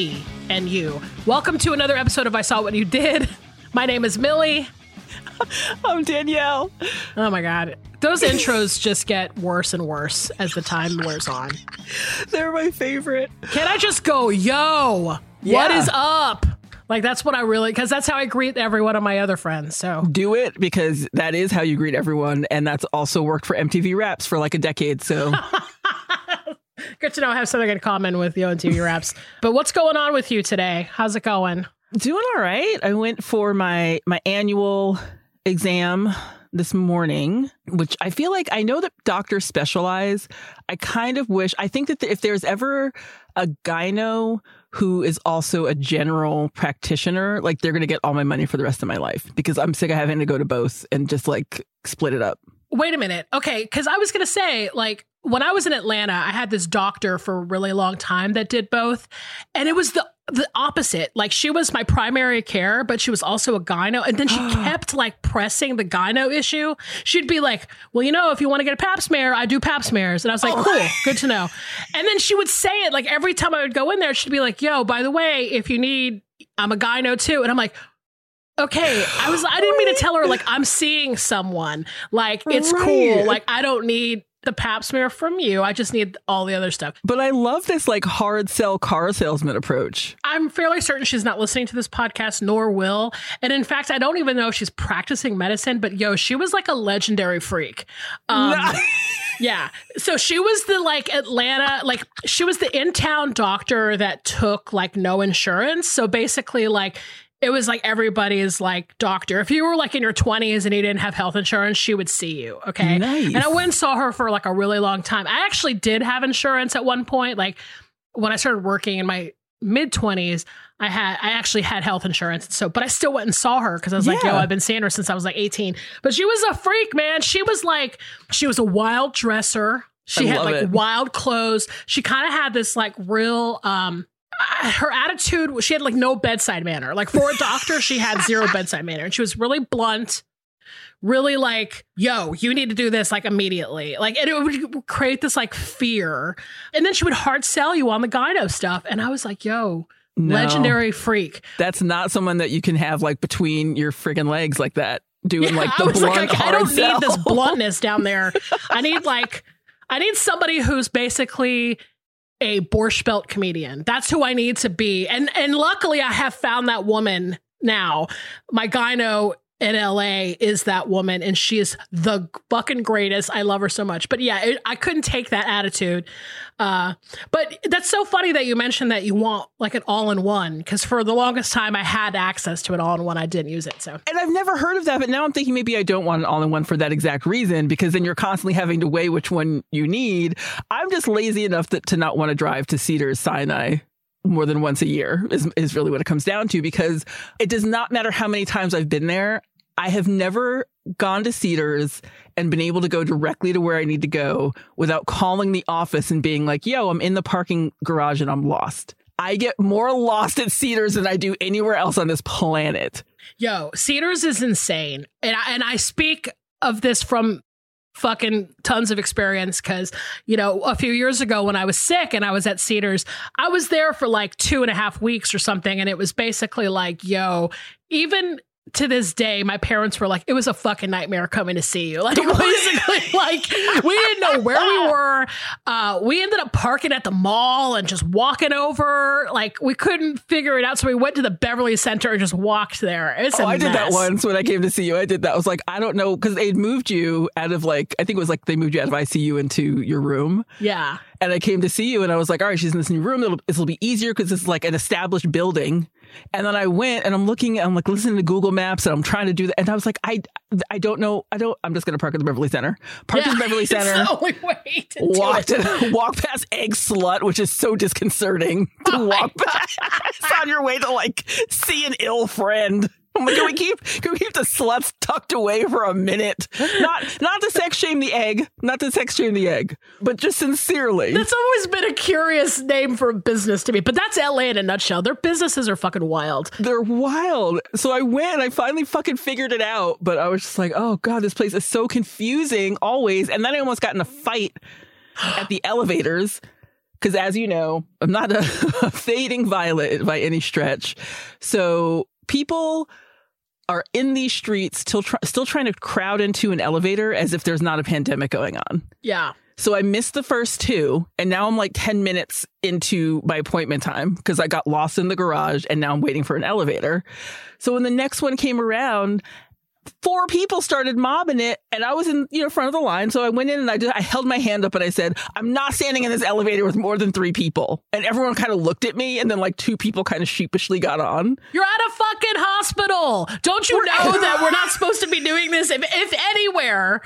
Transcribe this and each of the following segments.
Me and you. Welcome to another episode of I Saw What You Did. My name is Millie. I'm Danielle. Oh my God. Those intros just get worse and worse as the time wears on. They're my favorite. Can I just go, yo, what Yeah. is up? Like, that's what I really, because that's how I greet every one of my other friends. So, Do it because that is how you greet everyone. And that's also worked for MTV Raps for like a decade. So good to know I have something in common with the ONTV Raps. But what's going on with you today? How's it going? doing all right. I went for my my annual exam this morning, which I feel like I know that doctors specialize. I kind of wish I think that if there's ever a gyno who is also a general practitioner, like they're going to get all my money for the rest of my life because I'm sick of having to go to both and just like split it up. Wait a minute. Okay. Because I was going to say, like, when I was in Atlanta, I had this doctor for a really long time that did both. And it was the the opposite. Like she was my primary care, but she was also a gyno. And then she kept like pressing the gyno issue. She'd be like, Well, you know, if you want to get a pap smear, I do pap smears. And I was like, oh. Cool, good to know. And then she would say it like every time I would go in there, she'd be like, Yo, by the way, if you need, I'm a gyno too. And I'm like, Okay, I was I didn't mean to tell her like I'm seeing someone. Like it's cool. Like I don't need the pap smear from you. I just need all the other stuff. But I love this like hard sell car salesman approach. I'm fairly certain she's not listening to this podcast, nor will. And in fact, I don't even know if she's practicing medicine, but yo, she was like a legendary freak. Um, yeah. So she was the like Atlanta, like she was the in town doctor that took like no insurance. So basically, like, it was like everybody's like doctor. If you were like in your 20s and you didn't have health insurance, she would see you. Okay. Nice. And I went and saw her for like a really long time. I actually did have insurance at one point. Like when I started working in my mid 20s, I had I actually had health insurance. So, but I still went and saw her because I was like, yo, I've been seeing her since I was like 18. But she was a freak, man. She was like, she was a wild dresser. She I had like it. wild clothes. She kind of had this like real um Uh, her attitude she had like no bedside manner. Like for a doctor, she had zero bedside manner. And she was really blunt, really like, yo, you need to do this like immediately. Like, and it would create this like fear. And then she would hard sell you on the gyno stuff. And I was like, yo, No. legendary freak. That's not someone that you can have like between your friggin' legs like that, doing like the was blunt like, I, I don't sell. need this bluntness down there. I need like, I need somebody who's basically a Borscht Belt comedian. That's who I need to be. And and luckily, I have found that woman now. My gyno in LA is that woman, and she is the fucking greatest. I love her so much. But yeah, it, I couldn't take that attitude. Uh, but that's so funny that you mentioned that you want like an all in one because for the longest time I had access to an all in one. I didn't use it. So And I've never heard of that, but now I'm thinking maybe I don't want an all in one for that exact reason because then you're constantly having to weigh which one you need. I'm just lazy enough that, to not want to drive to Cedars Sinai more than once a year is, is really what it comes down to because it does not matter how many times I've been there. I have never gone to Cedars and been able to go directly to where I need to go without calling the office and being like, yo, I'm in the parking garage and I'm lost. I get more lost at Cedars than I do anywhere else on this planet. Yo, Cedars is insane. And I, and I speak of this from fucking tons of experience because, you know, a few years ago when I was sick and I was at Cedars, I was there for like two and a half weeks or something. And it was basically like, yo, even to this day, my parents were like, it was a fucking nightmare coming to see you. Like, basically, like, we didn't know where we were. Uh, we ended up parking at the mall and just walking over. Like, we couldn't figure it out. So we went to the Beverly Center and just walked there. It's Oh, I did that once when I came to see you. I did that. I was like, I don't know, because they'd moved you out of like, I think it was like they moved you out of ICU into your room. Yeah. And I came to see you and I was like, all right, she's in this new room. It'll, it'll be easier because it's like an established building. And then I went and I'm looking, I'm like listening to Google Maps and I'm trying to do that. And I was like, I, I don't know. I don't, I'm just going to park at the Beverly Center. Park at the Beverly it's Center. the only way to Walk, do it. to, walk past Eggslut, which is so disconcerting to Oh walk past on your way to like see an ill friend. Like, can we keep can we keep the sluts tucked away for a minute? Not not to sex shame the egg, not to sex shame the egg, but just sincerely. That's always been a curious name for a business to me, but that's LA in a nutshell. Their businesses are fucking wild. They're wild. So I went I finally fucking figured it out, but I was just like, oh god, this place is so confusing always. And then I almost got in a fight at the elevators. Because as you know, I'm not a, a fading violet by any stretch. So people are in these streets still try, still trying to crowd into an elevator as if there's not a pandemic going on. Yeah. So I missed the first two, and now I'm like 10 minutes into my appointment time because I got lost in the garage and now I'm waiting for an elevator. So when the next one came around, four people started mobbing it and I was in, you know, front of the line. So I went in and I just, I held my hand up and I said, I'm not standing in this elevator with more than three people. And everyone kind of looked at me and then like two people kind of sheepishly got on. You're at a fucking hospital. Don't you know that we're not supposed to be doing this if, if anywhere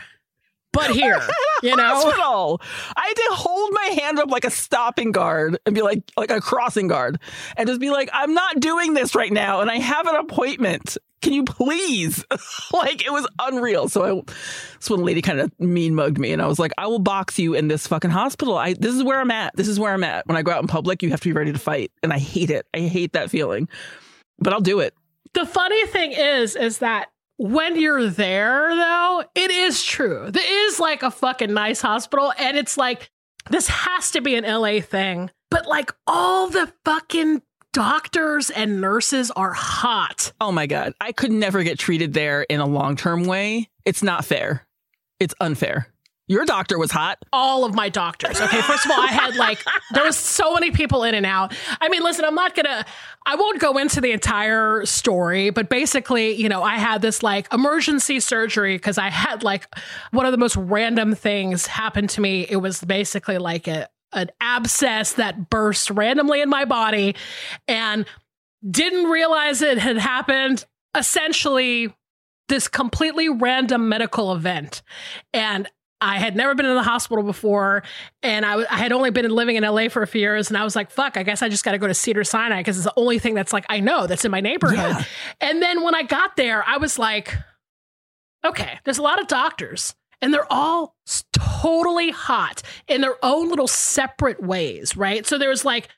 but here? You know? hospital. I had to hold my hand up like a stopping guard and be like, like a crossing guard, and just be like, I'm not doing this right now, and I have an appointment. Can you please? like it was unreal. So I, this one lady kind of mean mugged me, and I was like, I will box you in this fucking hospital. I this is where I'm at. This is where I'm at. When I go out in public, you have to be ready to fight, and I hate it. I hate that feeling, but I'll do it. The funny thing is, is that when you're there, though, it is true. There is like a fucking nice hospital, and it's like, this has to be an LA thing. But like, all the fucking doctors and nurses are hot. Oh my god, I could never get treated there in a long term way. It's not fair. It's unfair. Your doctor was hot. all of my doctors. Okay, first of all, I had like there was so many people in and out. I mean, listen, I'm not gonna, I won't go into the entire story, but basically, you know, I had this like emergency surgery because I had like one of the most random things happen to me. It was basically like a an abscess that burst randomly in my body, and didn't realize it had happened. Essentially, this completely random medical event, and I had never been in the hospital before, and I, w- I had only been living in LA for a few years, and I was like, "Fuck, I guess I just got to go to Cedar Sinai because it's the only thing that's like I know that's in my neighborhood." Yeah. And then when I got there, I was like, "Okay, there's a lot of doctors, and they're all totally hot in their own little separate ways, right?" So there was like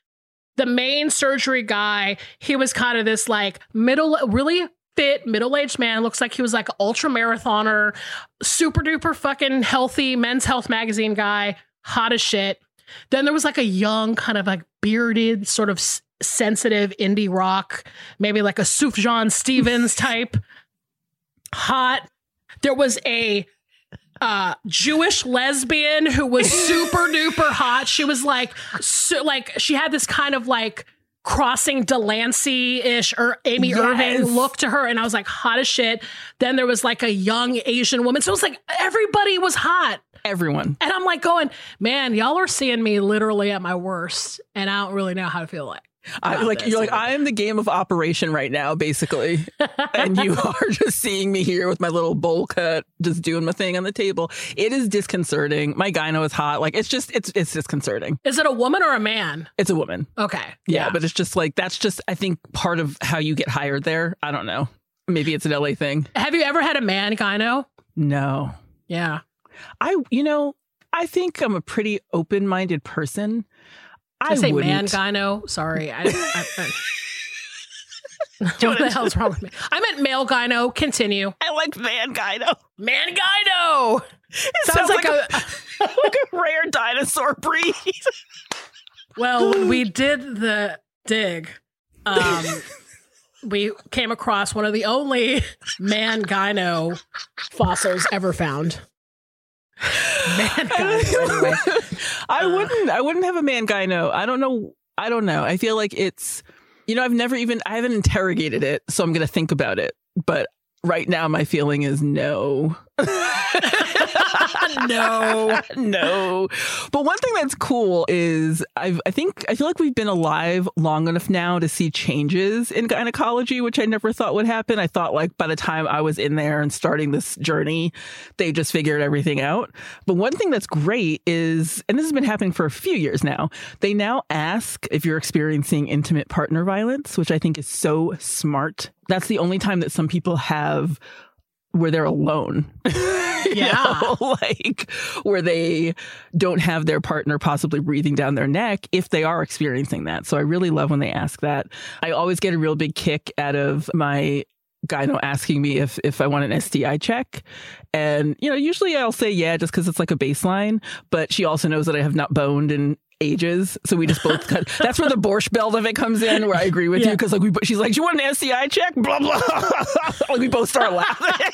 the main surgery guy. He was kind of this like middle, really fit middle-aged man looks like he was like ultra marathoner super duper fucking healthy men's health magazine guy hot as shit then there was like a young kind of like bearded sort of s- sensitive indie rock maybe like a sufjan stevens type hot there was a uh Jewish lesbian who was super duper hot. She was like so, like she had this kind of like crossing Delancey-ish or Amy Yes. Irving look to her and I was like hot as shit. Then there was like a young Asian woman. So it was like everybody was hot. Everyone. And I'm like going, "Man, y'all are seeing me literally at my worst and I don't really know how to feel like." I, like you're like I am the game of operation right now, basically, and you are just seeing me here with my little bowl cut, just doing my thing on the table. It is disconcerting. My gyno is hot. Like it's just it's it's disconcerting. Is it a woman or a man? It's a woman. Okay. Yeah, but it's just like that's just I think part of how you get hired there. I don't know. Maybe it's an LA thing. Have you ever had a man gyno? No, Yeah. I you know I think I'm a pretty open minded person. I, say man wouldn't- gyno. Sorry. I, I, I, what the hell's wrong with me? I meant male gyno. Continue. I like man gyno. Man gyno. It Sounds, like, a. like a rare dinosaur breed. well, when we did the dig. Um, we came across one of the only man gyno fossils ever found. Man gyno. Anyway. I Uh. wouldn't. I wouldn't have a man gyno. I don't know. I don't know. I feel like it's. You know, I've never even. I haven't interrogated it, so I'm going to think about it. But right now, my feeling is no. No. no. But one thing that's cool is I've, I think, I feel like we've been alive long enough now to see changes in gynecology, which I never thought would happen. I thought like by the time I was in there and starting this journey, they just figured everything out. But one thing that's great is, and this has been happening for a few years now, they now ask if you're experiencing intimate partner violence, which I think is so smart. That's the only time that some people have where they're alone. Yeah. know, like where they don't have their partner possibly breathing down their neck if they are experiencing that. So I really love when they ask that. I always get a real big kick out of my gyno asking me if if I want an STI check. And, you know, usually I'll say yeah, just because it's like a baseline. But she also knows that I have not boned in ages. So we just both cut. That's where the borscht belt of it comes in, where I agree with Yeah. you. Because like we, she's like, "You want an STI check?" Blah blah. like we both start laughing,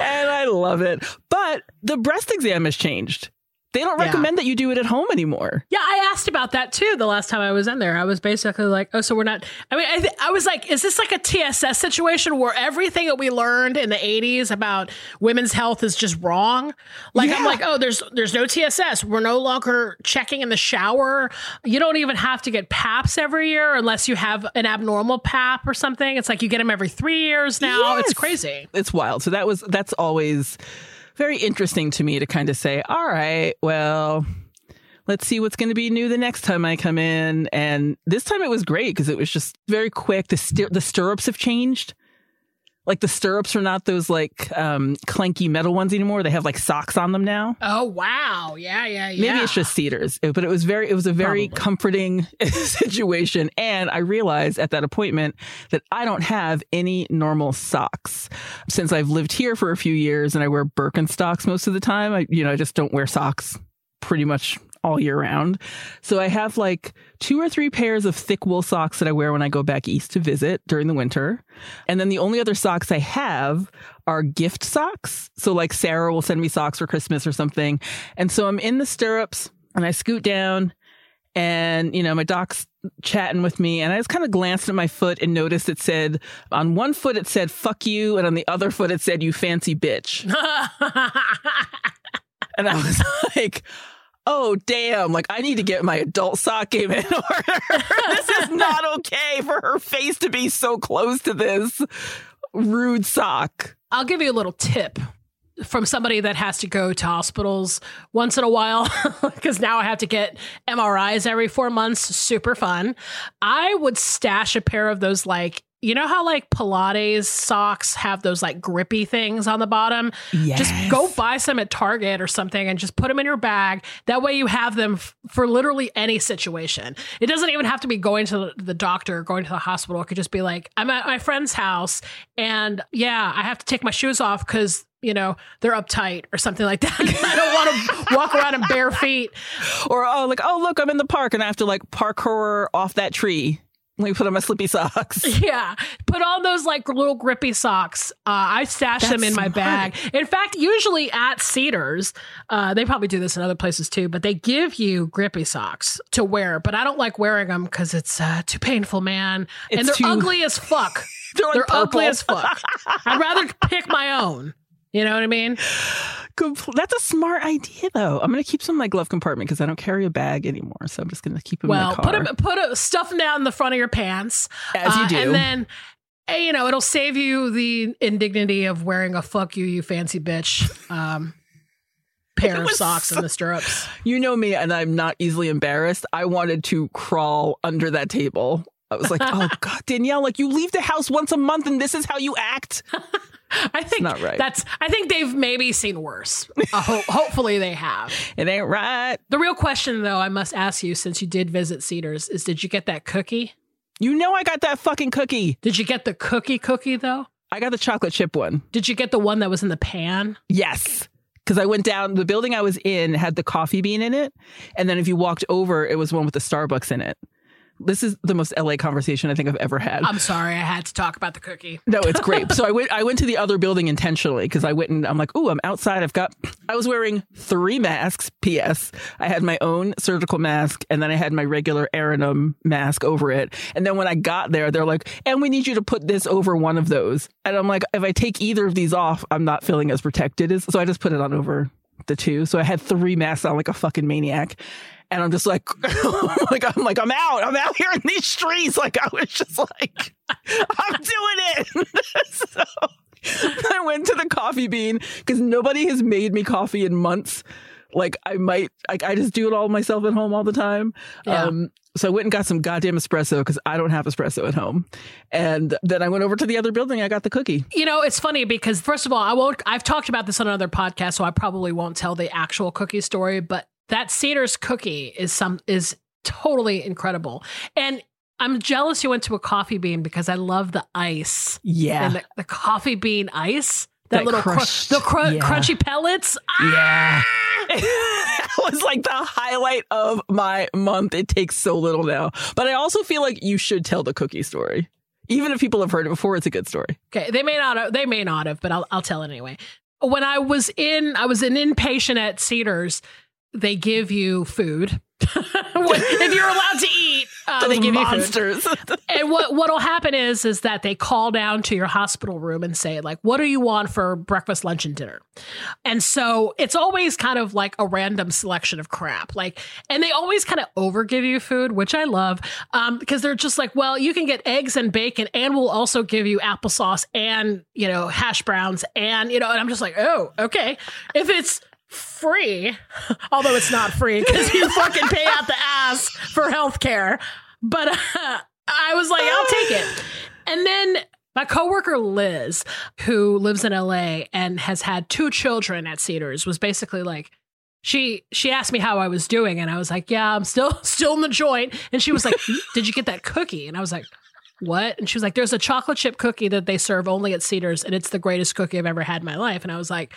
and I love it. But the breast exam has changed. They don't Yeah. recommend that you do it at home anymore. Yeah, I asked about that too the last time I was in there. I was basically like, oh, so we're not. I mean, I, th- I was like, is this like a TSS situation where everything that we learned in the 80s about women's health is just wrong? Like, I'm like, oh, there's there's no TSS. We're no longer checking in the shower. You don't even have to get PAPs every year unless you have an abnormal PAP or something. It's like you get them every three years now. It's crazy. it's wild. So that was that's always very interesting to me to kind of say, all right, well, let's see what's going to be new the next time I come in. And this time it was great because it was just very quick. The the stirrups have changed. Like the stirrups are not those like um, clanky metal ones anymore. They have like socks on them now. Oh wow, yeah, yeah, yeah. Maybe it's just cedars, but it was very, it was a very Probably. comforting situation. And I realized at that appointment that I don't have any normal socks since I've lived here for a few years and I wear Birkenstocks most of the time. I, you know, I just don't wear socks pretty much all year round. So I have like two or three pairs of thick wool socks that I wear when I go back east to visit during the winter. And then the only other socks I have are gift socks. So like Sarah will send me socks for Christmas or something. And so I'm in the stirrups and I scoot down and, you know, my doc's chatting with me and I just kind of glanced at my foot and noticed it said on one foot it said fuck you and on the other foot it said you fancy bitch. And I was like, oh, damn. Like, I need to get my adult sock game in order. this is not okay for her face to be so close to this rude sock. I'll give you a little tip from somebody that has to go to hospitals once in a while because now I have to get MRIs every four months. Super fun. I would stash a pair of those like. You know how like Pilates socks have those like grippy things on the bottom? Just go buy some at Target or something and just put them in your bag. That way you have them f- for literally any situation. It doesn't even have to be going to the- the doctor or going to the hospital. It could just be like, I'm at my friend's house and yeah, I have to take my shoes off because, you know, they're uptight or something like that. I don't want to walk around in bare feet. Or, oh, like, oh, look, I'm in the park and I have to like parkour off that tree. Let me put on my slippy socks. Yeah. Put on those like little grippy socks. Uh, I stash them in my smart. bag. In fact, usually at Cedars, uh, they probably do this in other places too, but they give you grippy socks to wear. But I don't like wearing them because it's uh, too painful, man. and It's they're too- ugly as fuck. They're like they're ugly as fuck. I'd rather pick my own. You know what I mean? That's a smart idea, though. I'm going to keep some in my glove compartment because I don't carry a bag anymore. So I'm just going to keep them Well, in my put car. them, put a, stuff them down in the front of your pants. As you Uh, do. And then, eh, you know, it'll save you the indignity of wearing a fuck you, you fancy bitch um, pair of socks so- in the stirrups. You know me, and I'm not easily embarrassed. I wanted to crawl under that table. I was like, oh, God, Danielle, like you leave the house once a month and this is how you act. I think not right. that's, I think they've maybe seen worse. Uh, ho- hopefully they have. It ain't right. The real question, though, I must ask you since you did visit Cedars is did you get that cookie? You know, I got that fucking cookie. Did you get the cookie cookie, though? I got the chocolate chip one. Did you get the one that was in the pan? Yes. Because I went down, the building I was in had the coffee bean in it. And then if you walked over, it was one with the Starbucks in it. This is the most LA conversation I think I've ever had. I'm sorry, I had to talk about the cookie. No, it's great. so I went I went to the other building intentionally because I went and I'm like, "Ooh, I'm outside. I've got I was wearing three masks. PS. I had my own surgical mask and then I had my regular Aranum mask over it. And then when I got there, they're like, "And we need you to put this over one of those." And I'm like, "If I take either of these off, I'm not feeling as protected." as So I just put it on over the two. So I had three masks on like a fucking maniac. And I'm just like, like I'm like, I'm out. I'm out here in these streets. Like I was just like, I'm doing it. so I went to the coffee bean because nobody has made me coffee in months. Like I might, like I just do it all myself at home all the time. Yeah. Um, so I went and got some goddamn espresso because I don't have espresso at home. And then I went over to the other building. I got the cookie. You know, it's funny because first of all, I won't. I've talked about this on another podcast, so I probably won't tell the actual cookie story. But that Cedars cookie is some is totally incredible, and I'm jealous you went to a coffee bean because I love the ice Yeah. and the, the coffee bean ice. That, That little cr- crushed- the cr- yeah. crunchy pellets. Ah! Yeah. that was like the highlight of my month. It takes so little now. But I also feel like you should tell the cookie story. Even if people have heard it before, it's a good story. Okay, they may not have, they may not have, but I'll I'll tell it anyway. When I was in I was an inpatient at Cedars, they give you food. if you're allowed to eat, uh, they give you food. monsters. And what what'll happen is is that they call down to your hospital room and say like, "What do you want for breakfast, lunch, and dinner?" And so it's always kind of like a random selection of crap. Like, and they always kind of over give you food, which I love, um, because they're just like, "Well, you can get eggs and bacon, and we'll also give you applesauce and you know hash browns, and you know." And I'm just like, "Oh, okay." If it's free, although it's not free because you fucking pay out the ass for healthcare. But uh, I was like, I'll take it. And then my coworker Liz, who lives in LA and has had two children at Cedars, was basically like, she she asked me how I was doing, and I was like, yeah, I'm still still in the joint. And she was like, did you get that cookie? And I was like. What? And she was like, There's a chocolate chip cookie that they serve only at Cedars, and it's the greatest cookie I've ever had in my life. And I was like,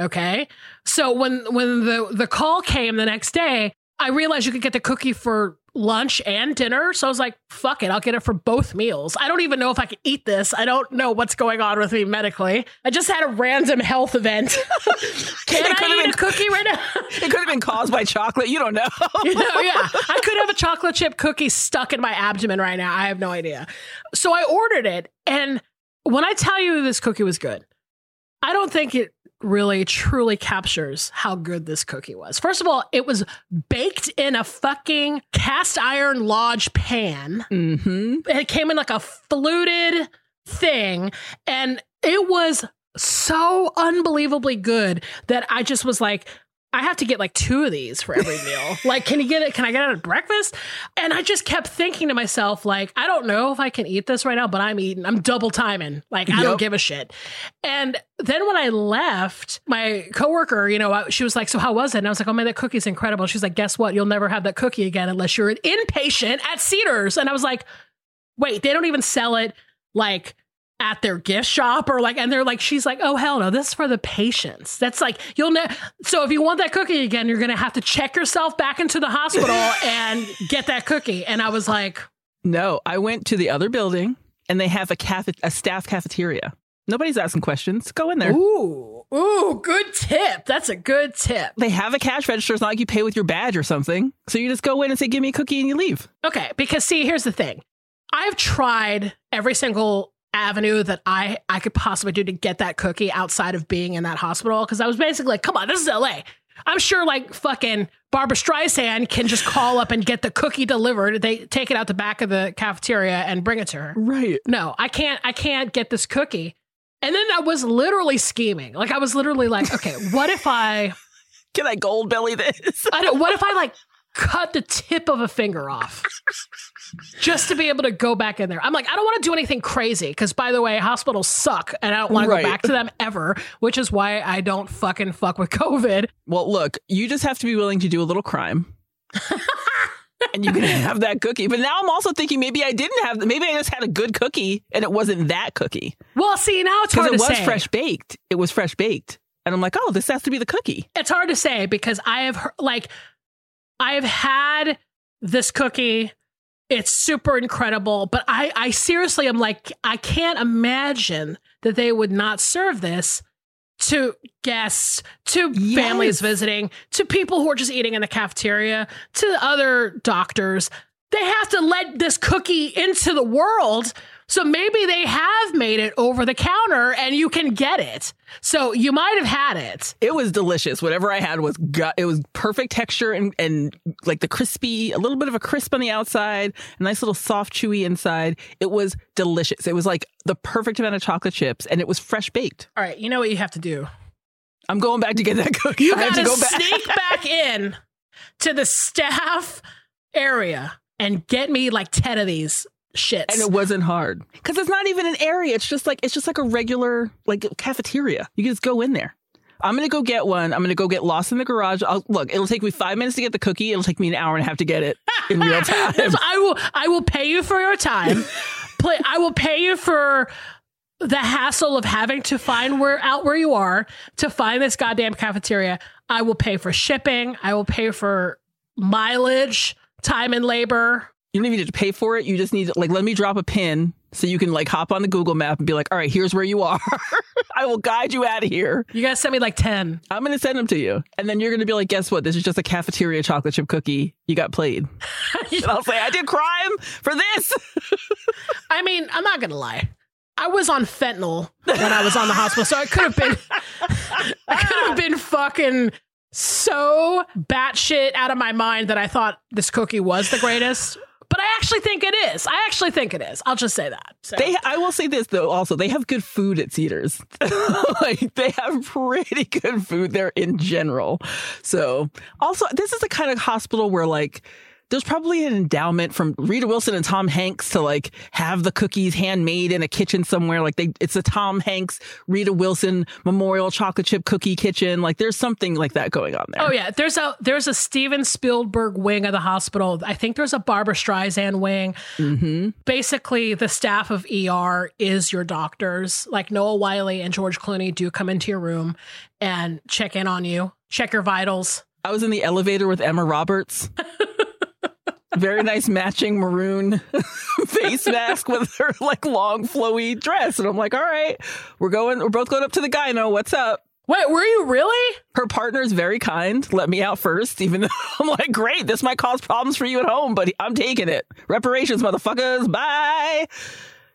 Okay. So when when the the call came the next day, I realized you could get the cookie for lunch and dinner. So I was like, fuck it, I'll get it for both meals. I don't even know if I can eat this. I don't know what's going on with me medically. I just had a random health event. can It I eat been- a cookie right now? it could have been caused by chocolate. You don't know. you know, yeah. I could have a chocolate chip cookie stuck in my abdomen right now. I have no idea. So I ordered it. And when I tell you this cookie was good, I don't think it really truly captures how good this cookie was. First of all, it was baked in a fucking cast iron lodge pan. hmm It came in like a fluted thing and it was so unbelievably good that I just was like I have to get like two of these for every meal. like, can you get it? Can I get it at breakfast? And I just kept thinking to myself, like, I don't know if I can eat this right now, but I'm eating. I'm double timing. Like, I don't give a shit. And then when I left, my coworker, you know, she was like, "So how was it?" And I was like, "Oh man, that cookie's incredible." She's like, "Guess what? You'll never have that cookie again unless you're an inpatient at Cedars." And I was like, "Wait, they don't even sell it like." At their gift shop or like and they're like she's like oh hell no this is for the patients that's like you'll know so if you want that cookie again you're gonna have to check yourself back into the hospital and get that cookie and i was like No, I went to the other building and they have a cafe- a staff cafeteria. Nobody's asking questions. Go in there. ooh ooh good tip that's a good tip They have a cash register. It's not like you pay with your badge or something. So you just go in and say, "Give me a cookie," and you leave. Okay, because see, here's the thing. I've tried every single avenue that I I could possibly do to get that cookie outside of being in that hospital because I was basically like, come on, this is LA. I'm sure like fucking Barbra Streisand can just call up and get the cookie delivered. They take it out the back of the cafeteria and bring it to her. Right. No, I can't I can't get this cookie. And then I was literally scheming. Like I was literally like, okay, what if I Can I Goldbelly this? I don't. What if I like cut the tip of a finger off just to be able to go back in there? I'm like, I don't want to do anything crazy because, by the way, hospitals suck, and I don't want to go back to them ever. Which is why I don't fucking fuck with COVID. Well, look, you just have to be willing to do a little crime. and you can have that cookie. But now I'm also thinking maybe I didn't have, maybe I just had a good cookie and it wasn't that cookie. Well, see, now it's hard it to was fresh baked. It was fresh baked. And I'm like, oh, this has to be the cookie. It's hard to say because I have heard, like I have had this cookie It's super incredible, but I, I seriously am like, I can't imagine that they would not serve this to guests, to Yes. families visiting, to people who are just eating in the cafeteria, to other doctors. They have to let this cookie into the world. So maybe they have made it over the counter and you can get it. So you might have had it. It was delicious. Whatever I had was gut. It was perfect texture and, and like the crispy, a little bit of a crisp on the outside, a nice little soft, chewy inside. It was delicious. It was like the perfect amount of chocolate chips and it was fresh baked. All right, you know what you have to do? I'm going back to get that cookie. You have to go back. sneak back in to the staff area and get me like 10 of these shits. And it wasn't hard because it's not even an area. It's just like it's just like a regular like cafeteria. You can just go in there. I'm gonna go get one. I'm gonna go get lost in the garage. I'll, look, it'll take me five minutes to get the cookie. It'll take me an hour and a half to get it in real time. I will I will pay you for your time. Play, I will pay you for the hassle of having to find where out where you are to find this goddamn cafeteria. I will pay for shipping. I will pay for mileage, time and labor. You don't even need to pay for it. You just need to like let me drop a pin so you can like hop on the Google map and be like, all right, here's where you are. I will guide you out of here. You gotta send me like 10. I'm gonna send them to you. And then you're gonna be like, guess what? This is just a cafeteria chocolate chip cookie. You got played. and I'll say, I did crime for this. I mean, I'm not gonna lie. I was on fentanyl when I was on the hospital, so I could have been, I could have been fucking so batshit out of my mind that I thought this cookie was the greatest. But I actually think it is. I actually think it is. I'll just say that. So. They, I will say this though. Also, they have good food at Cedars. like they have pretty good food there in general. So, also, this is the kind of hospital where like there's probably an endowment from Rita Wilson and Tom Hanks to like have the cookies handmade in a kitchen somewhere. Like they, it's a Tom Hanks, Rita Wilson memorial chocolate chip cookie kitchen. Like there's something like that going on there. Oh yeah, there's a there's a Steven Spielberg wing of the hospital. I think there's a Barbra Streisand wing. Mm-hmm. Basically, the staff of ER is your doctors. Like Noah Wyle and George Clooney do come into your room and check in on you, check your vitals. I was in the elevator with Emma Roberts. Very nice matching maroon face mask with her like long flowy dress. And I'm like, all right, we're going, we're both going up to the gyno. What's up? Wait, were you really? Her partner's very kind. Let me out first, even though I'm like, great, this might cause problems for you at home, but I'm taking it. Reparations, motherfuckers. Bye.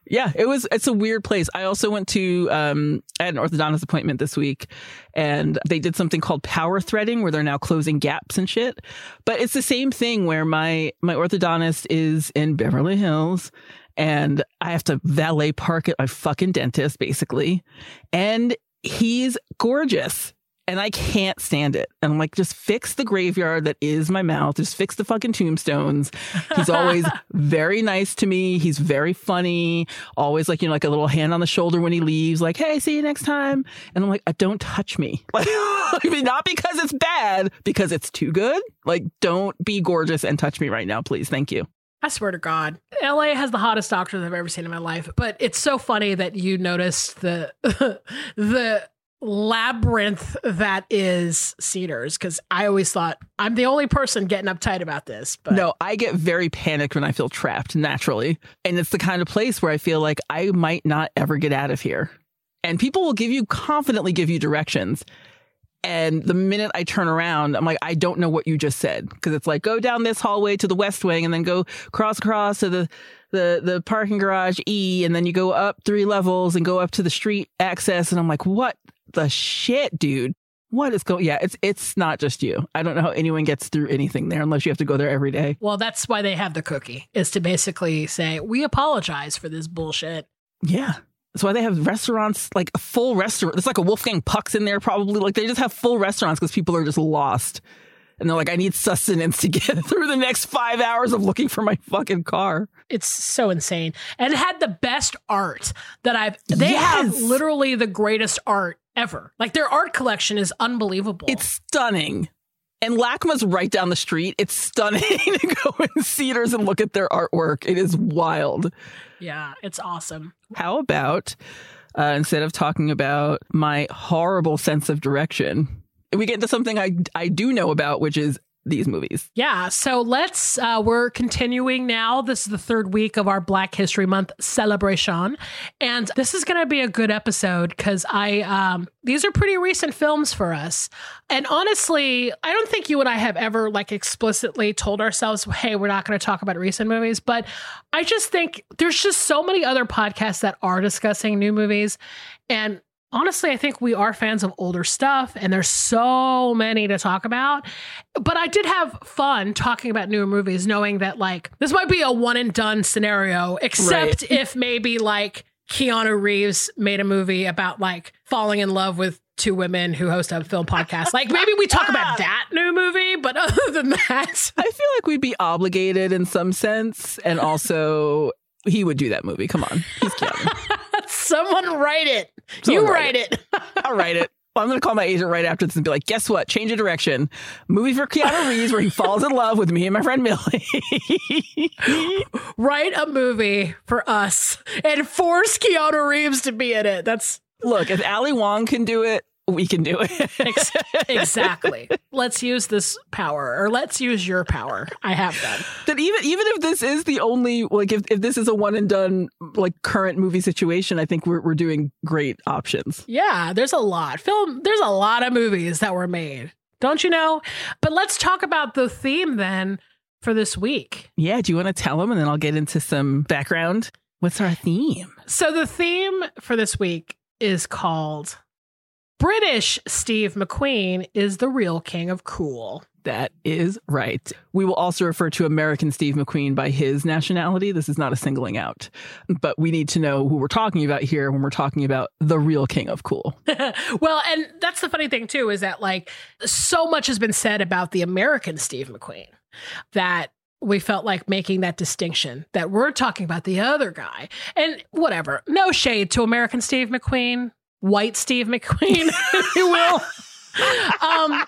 Yeah, it was. It's a weird place. I also went to. Um, I had an orthodontist appointment this week, and they did something called power threading, where they're now closing gaps and shit. But it's the same thing where my my orthodontist is in Beverly Hills, and I have to valet park at my fucking dentist, basically, and he's gorgeous. And I can't stand it. And I'm like, just fix the graveyard that is my mouth. Just fix the fucking tombstones. He's always very nice to me. He's very funny. Always like, you know, like a little hand on the shoulder when he leaves, like, hey, see you next time. And I'm like, uh, don't touch me. Like, I mean, not because it's bad, because it's too good. Like, don't be gorgeous and touch me right now, please. Thank you. I swear to God, LA has the hottest doctors I've ever seen in my life. But it's so funny that you noticed the the labyrinth that is Cedars because I always thought I'm the only person getting uptight about this. But No, I get very panicked when I feel trapped naturally. And it's the kind of place where I feel like I might not ever get out of here. And people will give you confidently give you directions. And the minute I turn around, I'm like, I don't know what you just said. Cause it's like, go down this hallway to the west wing and then go cross across to the, the, the parking garage E. And then you go up three levels and go up to the street access. And I'm like, what the shit, dude? What is going? Yeah, it's it's not just you. I don't know how anyone gets through anything there unless you have to go there every day. well, that's why they have the cookie is to basically say we apologize for this bullshit. Yeah. That's why they have restaurants, like a full restaurant. There's like a Wolfgang Pucks in there, probably. Like they just have full restaurants because people are just lost. And they're like, I need sustenance to get through the next five hours of looking for my fucking car. It's so insane. And it had the best art that I've they have literally the greatest art ever. Like their art collection is unbelievable. It's stunning. And LACMA's right down the street. It's stunning to go in Cedars and look at their artwork. It is wild. yeah, it's awesome. How about uh, instead of talking about my horrible sense of direction, we get into something I I do know about, which is these movies. Yeah. So let's, uh, we're continuing now. This is the third week of our Black History Month celebration. And this is going to be a good episode because I, um, these are pretty recent films for us. And honestly, I don't think you and I have ever like explicitly told ourselves, hey, we're not going to talk about recent movies. But I just think there's just so many other podcasts that are discussing new movies. And honestly, I think we are fans of older stuff, and there's so many to talk about. But I did have fun talking about newer movies, knowing that like this might be a one and done scenario, except right. if maybe like Keanu Reeves made a movie about like falling in love with two women who host a film podcast. Like maybe we talk about that new movie, but other than that, I feel like we'd be obligated in some sense, and also he would do that movie. Come on, he's Keanu. Someone write it. Someone you write, write it. it. I'll write it. Well, I'm going to call my agent right after this and be like, guess what? Change of direction. Movie for Keanu Reeves where he falls in love with me and my friend Millie. Write a movie for us and force Keanu Reeves to be in it. That's. Look, if Ali Wong can do it, we can do it. exactly. Let's use this power, or let's use your power. I have them. That even even if this is the only like if, if this is a one and done like current movie situation, I think we're we're doing great options. Yeah, there's a lot. Film there's a lot of movies that were made. Don't you know? But let's talk about the theme then for this week. Yeah, do you want to tell them and then I'll get into some background? What's our theme? So the theme for this week is called British Steve McQueen is the real king of cool. That is right. We will also refer to American Steve McQueen by his nationality. This is not a singling out, but we need to know who we're talking about here when we're talking about the real king of cool. well, and that's the funny thing, too, is that like so much has been said about the American Steve McQueen that we felt like making that distinction that we're talking about the other guy. And whatever, no shade to American Steve McQueen white Steve McQueen, if you will. Um,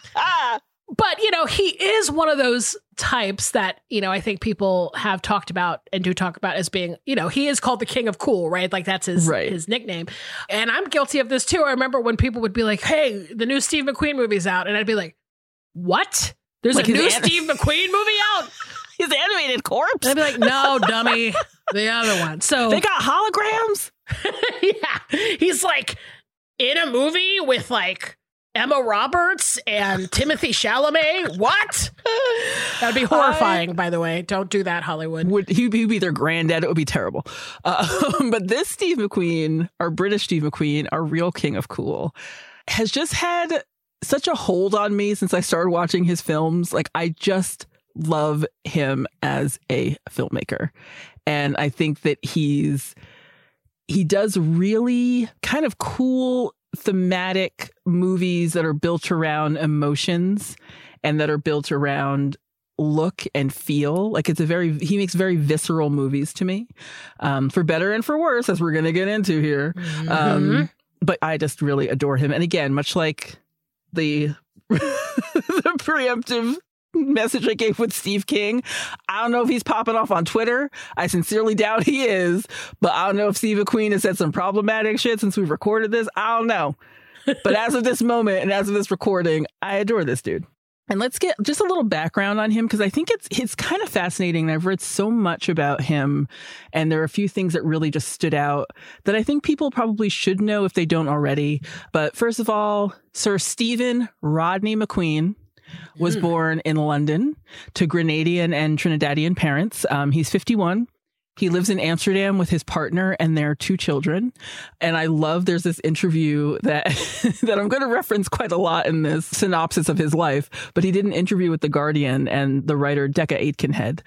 but you know, he is one of those types that you know I think people have talked about and do talk about as being you know he is called the king of cool, right? Like that's his right. his nickname. And I'm guilty of this too. I remember when people would be like, "Hey, the new Steve McQueen movie's out," and I'd be like, "What? There's like a new Steve McQueen movie out?" His animated corpse. And I'd be like, "No, dummy, the other one." So they got holograms. yeah, he's like in a movie with like Emma Roberts and Timothée Chalamet. What? That'd be horrifying, I, by the way. Don't do that, Hollywood. Would he be, their granddad? It would be terrible. Uh, but this Steve McQueen, our British Steve McQueen, our real king of cool, has just had such a hold on me since I started watching his films. Like I just love him as a filmmaker. And I think that he's he does really kind of cool thematic movies that are built around emotions and that are built around look and feel. Like it's a very he makes very visceral movies to me um, for better and for worse as we're going to get into here. Mm-hmm. um, but i just really adore him. And again much like the the preemptive message I gave with Steve King. I don't know if he's popping off on Twitter. I sincerely doubt he is, but I don't know if Steve McQueen has said some problematic shit since we've recorded this. I don't know. But as of this moment and as of this recording, I adore this dude. And let's get just a little background on him because I think it's it's kind of fascinating. I've read so much about him, and there are a few things that really just stood out that I think people probably should know if they don't already. But first of all, Sir Stephen Rodney McQueen was mm. born in London to Grenadian and Trinidadian parents. Um, he's 51. He lives in Amsterdam with his partner and their two children. And I love there's this interview that that I'm going to reference quite a lot in this synopsis of his life, but he did an interview with The Guardian and the writer Decca Aitkenhead.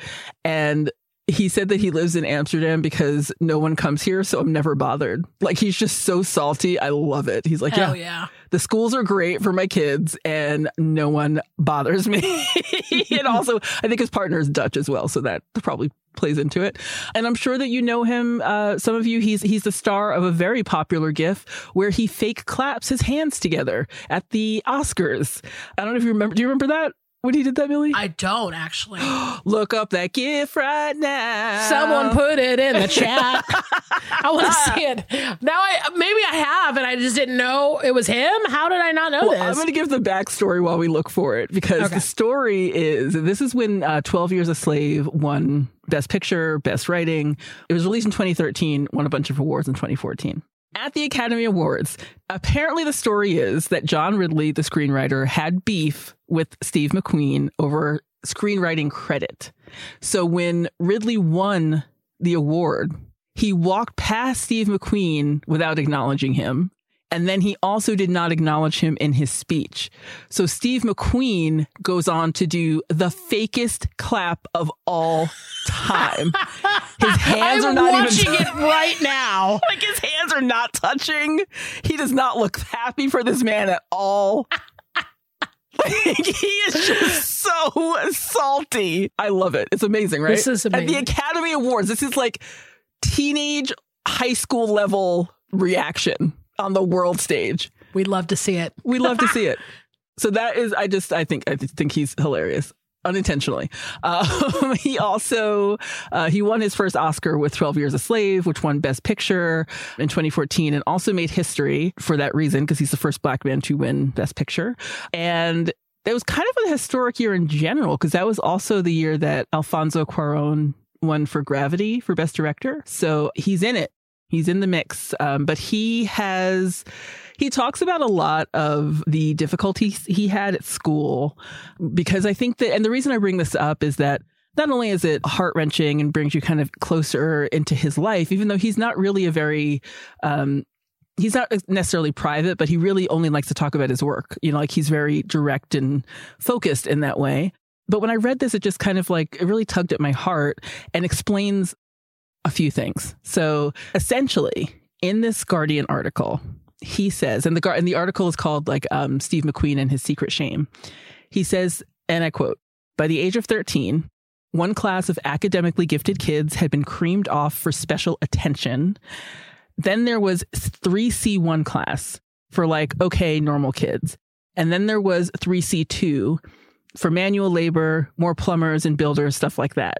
And he said that he lives in Amsterdam because no one comes here, so I'm never bothered. Like he's just so salty. I love it. He's like, yeah, yeah, the schools are great for my kids, and no one bothers me. and also, I think his partner is Dutch as well, so that probably plays into it. And I'm sure that you know him. Uh, some of you, he's he's the star of a very popular GIF where he fake claps his hands together at the Oscars. I don't know if you remember. Do you remember that? When he did that, Millie? I don't actually. Look up that gif right now. Someone put it in the chat. I want to see it. Now I maybe I have and I just didn't know it was him. How did I not know Well, this? I'm going to give the backstory while we look for it because Okay. the story is this is when uh, 12 Years a Slave won Best Picture, Best Writing. It was released in 2013, won a bunch of awards in 2014. At the Academy Awards, apparently the story is that John Ridley, the screenwriter, had beef with Steve McQueen over screenwriting credit. So when Ridley won the award, he walked past Steve McQueen without acknowledging him. And then he also did not acknowledge him in his speech. So Steve McQueen goes on to do the fakest clap of all time. His hands I'm are not watching even it right now. like his hands are not touching. He does not look happy for this man at all. He is just so salty. I love it. It's amazing, right? This is At the. Academy Awards, this is like teenage high school level reaction on the world stage. We'd love to see it. We'd love to see it. So that is, I just, I think, I think he's hilarious. Unintentionally, um, he also uh, he won his first Oscar with Twelve Years a Slave, which won Best Picture in 2014, and also made history for that reason because he's the first black man to win Best Picture. And it was kind of a historic year in general because that was also the year that Alfonso Cuarón won for Gravity for Best Director. So he's in it. He's in the mix. Um, but he has he talks about a lot of the difficulties he had at school because I think that, and the reason I bring this up is that not only is it heart wrenching and brings you kind of closer into his life, even though he's not really a very, um, he's not necessarily private, but he really only likes to talk about his work. You know, like he's very direct and focused in that way. But when I read this, it just kind of like, it really tugged at my heart and explains a few things. So essentially, in this Guardian article, he says, and the and the article is called like um, Steve McQueen and his secret shame. He says, and I quote: "By the age of thirteen, one class of academically gifted kids had been creamed off for special attention. Then there was three C one class for like okay normal kids, and then there was three C two for manual labor, more plumbers and builders, stuff like that.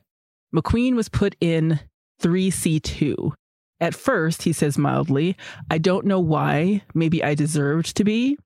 McQueen was put in 3C2. At first, he says mildly, I don't know why, maybe I deserved to be,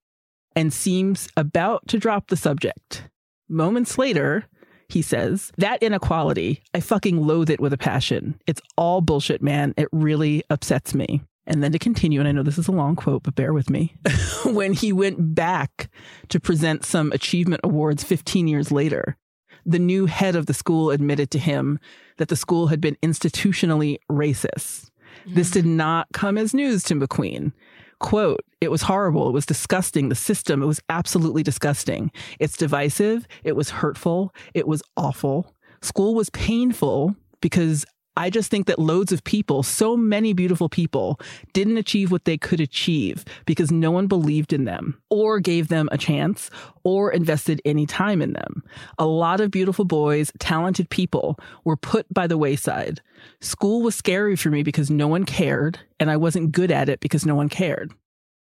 and seems about to drop the subject. Moments later, he says, That inequality, I fucking loathe it with a passion. It's all bullshit, man. It really upsets me. And then to continue, and I know this is a long quote, but bear with me. when he went back to present some achievement awards 15 years later, the new head of the school admitted to him that the school had been institutionally racist. This did mm. not come as news to McQueen. Quote, it was horrible. It was disgusting. The system, it was absolutely disgusting. It's divisive. It was hurtful. It was awful. School was painful because I just think that loads of people, so many beautiful people, didn't achieve what they could achieve because no one believed in them or gave them a chance or invested any time in them. A lot of beautiful boys, talented people were put by the wayside. School was scary for me because no one cared, and I wasn't good at it because no one cared.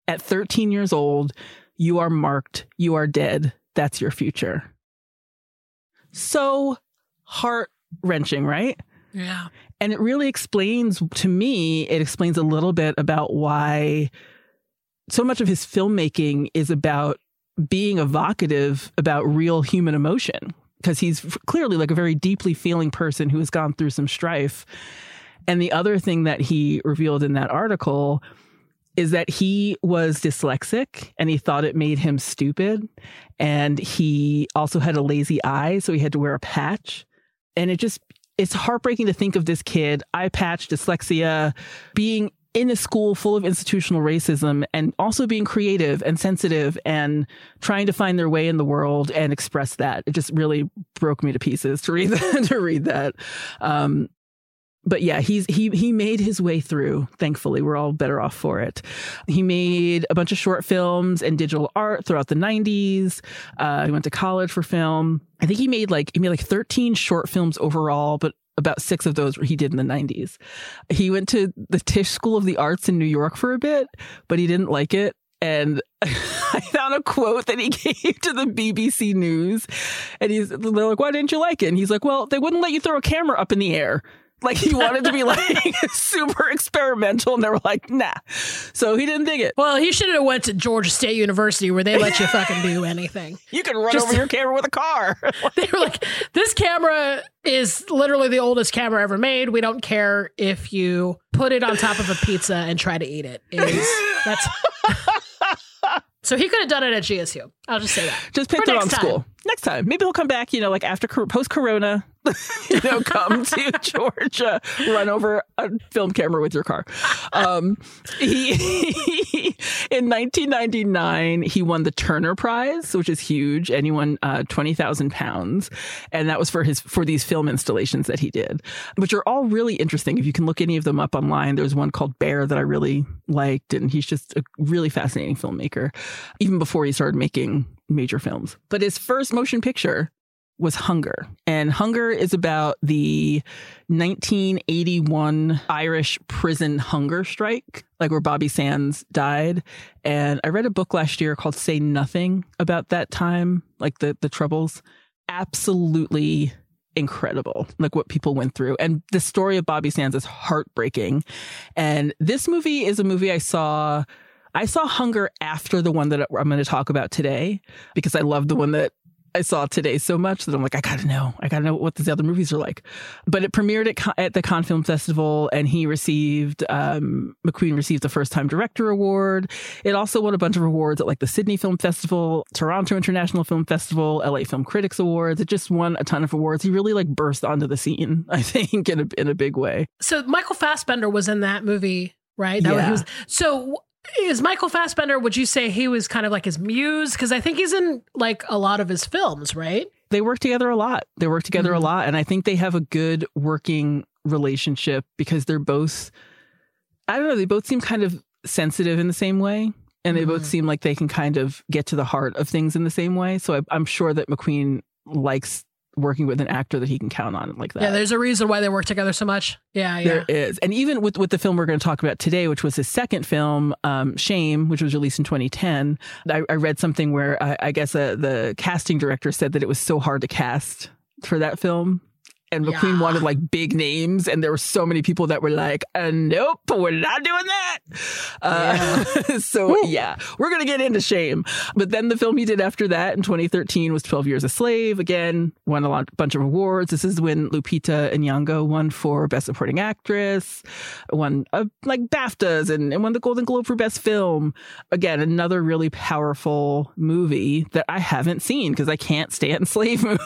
At 13 years old, you are marked, you are dead. That's your future. So heart wrenching, right? Yeah. And it really explains to me, it explains a little bit about why so much of his filmmaking is about being evocative about real human emotion. Because he's clearly like a very deeply feeling person who has gone through some strife. And the other thing that he revealed in that article is that he was dyslexic and he thought it made him stupid. And he also had a lazy eye, so he had to wear a patch. And it just, it's heartbreaking to think of this kid, eye patch, dyslexia, being in a school full of institutional racism and also being creative and sensitive and trying to find their way in the world and express that. It just really broke me to pieces to read that. to read that. Um, but yeah, he's he he made his way through. Thankfully, we're all better off for it. He made a bunch of short films and digital art throughout the '90s. Uh, he went to college for film. I think he made like he made like 13 short films overall, but about six of those he did in the 90s. He went to the Tisch School of the Arts in New York for a bit, but he didn't like it. and I found a quote that he gave to the BBC News, and he's they're like, "Why didn't you like it?" And he's like, "Well, they wouldn't let you throw a camera up in the air." Like he wanted to be like super experimental, and they were like, "Nah." So he didn't dig it. Well, he should have went to Georgia State University where they let you fucking do anything. You can run Just- over your camera with a car. They were like, "This camera is literally the oldest camera ever made. We don't care if you put it on top of a pizza and try to eat it. It is that's." so he could have done it at GSU. I'll just say that. Just picked on next time. school. Next time, maybe he'll come back. You know, like after post Corona, you know, come to Georgia, run over a film camera with your car. Um, he in 1999 he won the Turner Prize, which is huge, and he won uh, twenty thousand pounds, and that was for his for these film installations that he did, which are all really interesting. If you can look any of them up online, there's one called Bear that I really liked, and he's just a really fascinating filmmaker, even before he started making major films. But his first motion picture was Hunger. And Hunger is about the 1981 Irish prison hunger strike, like where Bobby Sands died. And I read a book last year called Say Nothing about that time, like the, the troubles. Absolutely incredible, like what people went through. And the story of Bobby Sands is heartbreaking. And this movie is a movie I saw. I saw Hunger after the one that I'm going to talk about today because I love the one that I saw today so much that I'm like, I gotta know, I gotta know what these other movies are like. But it premiered at, at the Cannes Film Festival, and he received um, McQueen received the First Time Director Award. It also won a bunch of awards at like the Sydney Film Festival, Toronto International Film Festival, LA Film Critics Awards. It just won a ton of awards. He really like burst onto the scene, I think, in a in a big way. So Michael Fassbender was in that movie, right? That Yeah. was, so is Michael Fassbender? Would you say he was kind of like his muse? Because I think he's in like a lot of his films, right? they work together a lot. They work together Mhm. a lot. And I think they have a good working relationship because they're both, I don't know, they both seem kind of sensitive in the same way. And they both Mhm. seem like they can kind of get to the heart of things in the same way. So I, I'm sure that McQueen likes working with an actor that he can count on like that. Yeah, there's a reason why they work together so much. Yeah, yeah. There is. And even with, with the film we're going to talk about today, which was his second film, um, Shame, which was released in 2010, I, I read something where I, I guess uh, the casting director said that it was so hard to cast for that film. And McQueen Yeah. wanted like big names, and there were so many people that were like, uh, "Nope, we're not doing that." Uh, so yeah, we're gonna get into shame. But then the film he did after that in 2013 was 12 Years a Slave. Again, won a lot, bunch of awards. This is when Lupita Nyong'o won for Best Supporting Actress, won uh, like BAFTAs, and, and won the Golden Globe for Best Film. Again, another really powerful movie that I haven't seen because I can't stand slave movies.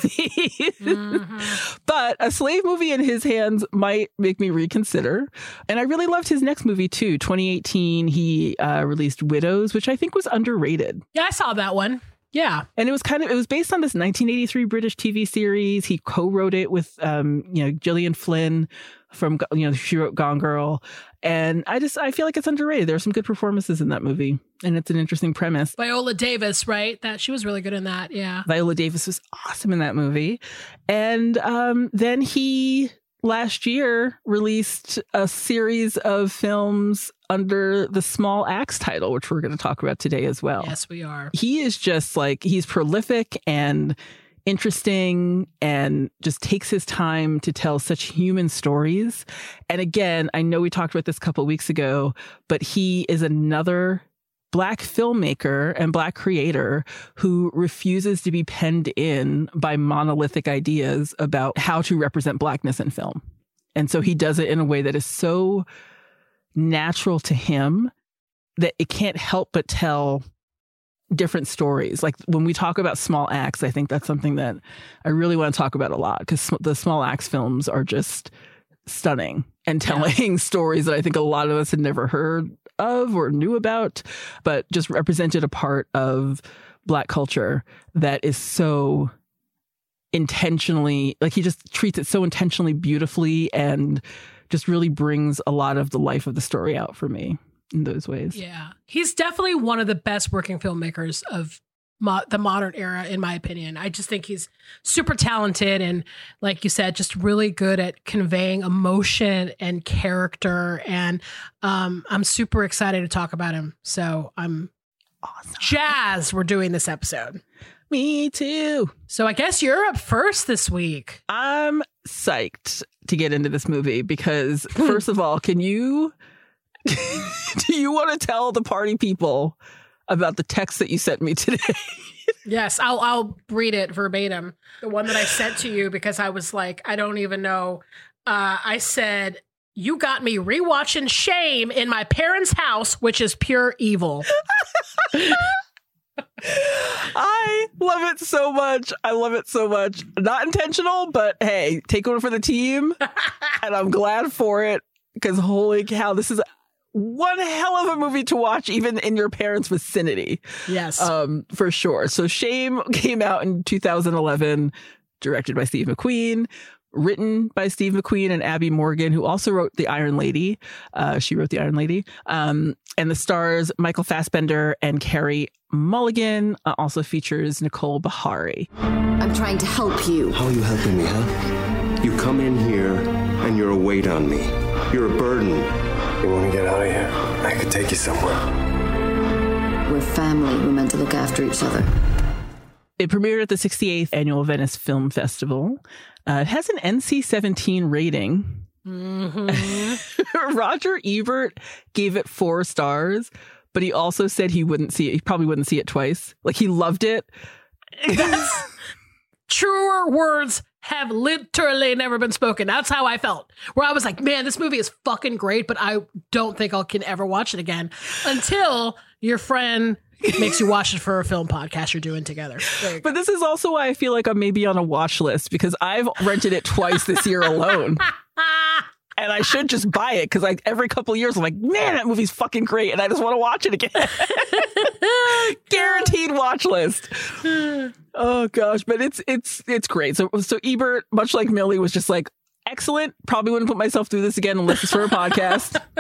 Mhm. But a slave movie in his hands might make me reconsider. And I really loved his next movie too. 2018, he uh, released Widows, which I think was underrated. Yeah, I saw that one. Yeah. And it was kind of it was based on this 1983 British TV series. He co-wrote it with um, you know Gillian Flynn from you know she wrote Gone Girl. And I just I feel like it's underrated. There are some good performances in that movie, and it's an interesting premise. Viola Davis, right? That she was really good in that. Yeah. Viola Davis was awesome in that movie. And um, then he last year released a series of films under the Small Axe title, which we're going to talk about today as well. Yes, we are. He is just like, he's prolific and interesting and just takes his time to tell such human stories. And again, I know we talked about this a couple weeks ago, but he is another black filmmaker and black creator who refuses to be penned in by monolithic ideas about how to represent blackness in film. And so he does it in a way that is so natural to him that it can't help but tell different stories. Like when we talk about Small Axe, I think that's something that I really want to talk about a lot because the Small Axe films are just stunning and telling stories that I think a lot of us had never heard of or knew about, but just represented a part of Black culture that is so intentionally, like he just treats it so intentionally beautifully and just really brings a lot of the life of the story out for me in those ways. Yeah. He's definitely one of the best working filmmakers of mo- the modern era, in my opinion. I just think he's super talented and, like you said, just really good at conveying emotion and character. And um, I'm super excited to talk about him. So I'm awesome. Jazz, we're doing this episode. Me too. So I guess you're up first this week. I'm psyched to get into this movie because, first of all, can you do you want to tell the party people about the text that you sent me today? Yes, I'll I'll read it verbatim. The one that I sent to you because I was like, I don't even know. Uh, I said, "You got me rewatching Shame in my parents' house, which is pure evil." I love it so much. I love it so much. Not intentional, but hey, take one for the team. and I'm glad for it because holy cow, this is one hell of a movie to watch, even in your parents' vicinity. Yes. Um, for sure. So Shame came out in 2011, directed by Steve McQueen, written by Steve McQueen and Abi Morgan, who also wrote The Iron Lady. Uh, she wrote The Iron Lady. Um, and the stars Michael Fassbender and Carey Mulligan. Uh, also features Nicole Beharie. I'm trying to help you. How are you helping me, huh? You come in here and you're a weight on me. You're a burden. You want to get out of here? I could take you somewhere. We're family. We're meant to look after each other. It premiered at the 68th Annual Venice Film Festival. Uh, it has an NC 17 rating. Mm-hmm. Roger Ebert gave it four stars, but he also said he wouldn't see it. He probably wouldn't see it twice. Like he loved it. Truer words have literally never been spoken. That's how I felt. Where I was like, man, this movie is fucking great, but I don't think I can ever watch it again until your friend makes you watch it for a film podcast you're doing together. You. But this is also why I feel like I'm maybe on a watch list because I've rented it twice this year alone. And I should just buy it because like every couple of years I'm like, man, that movie's fucking great, and I just want to watch it again. Guaranteed watch list. Oh gosh, but it's it's it's great. So so Ebert, much like Millie, was just like excellent. Probably wouldn't put myself through this again unless it's for a podcast.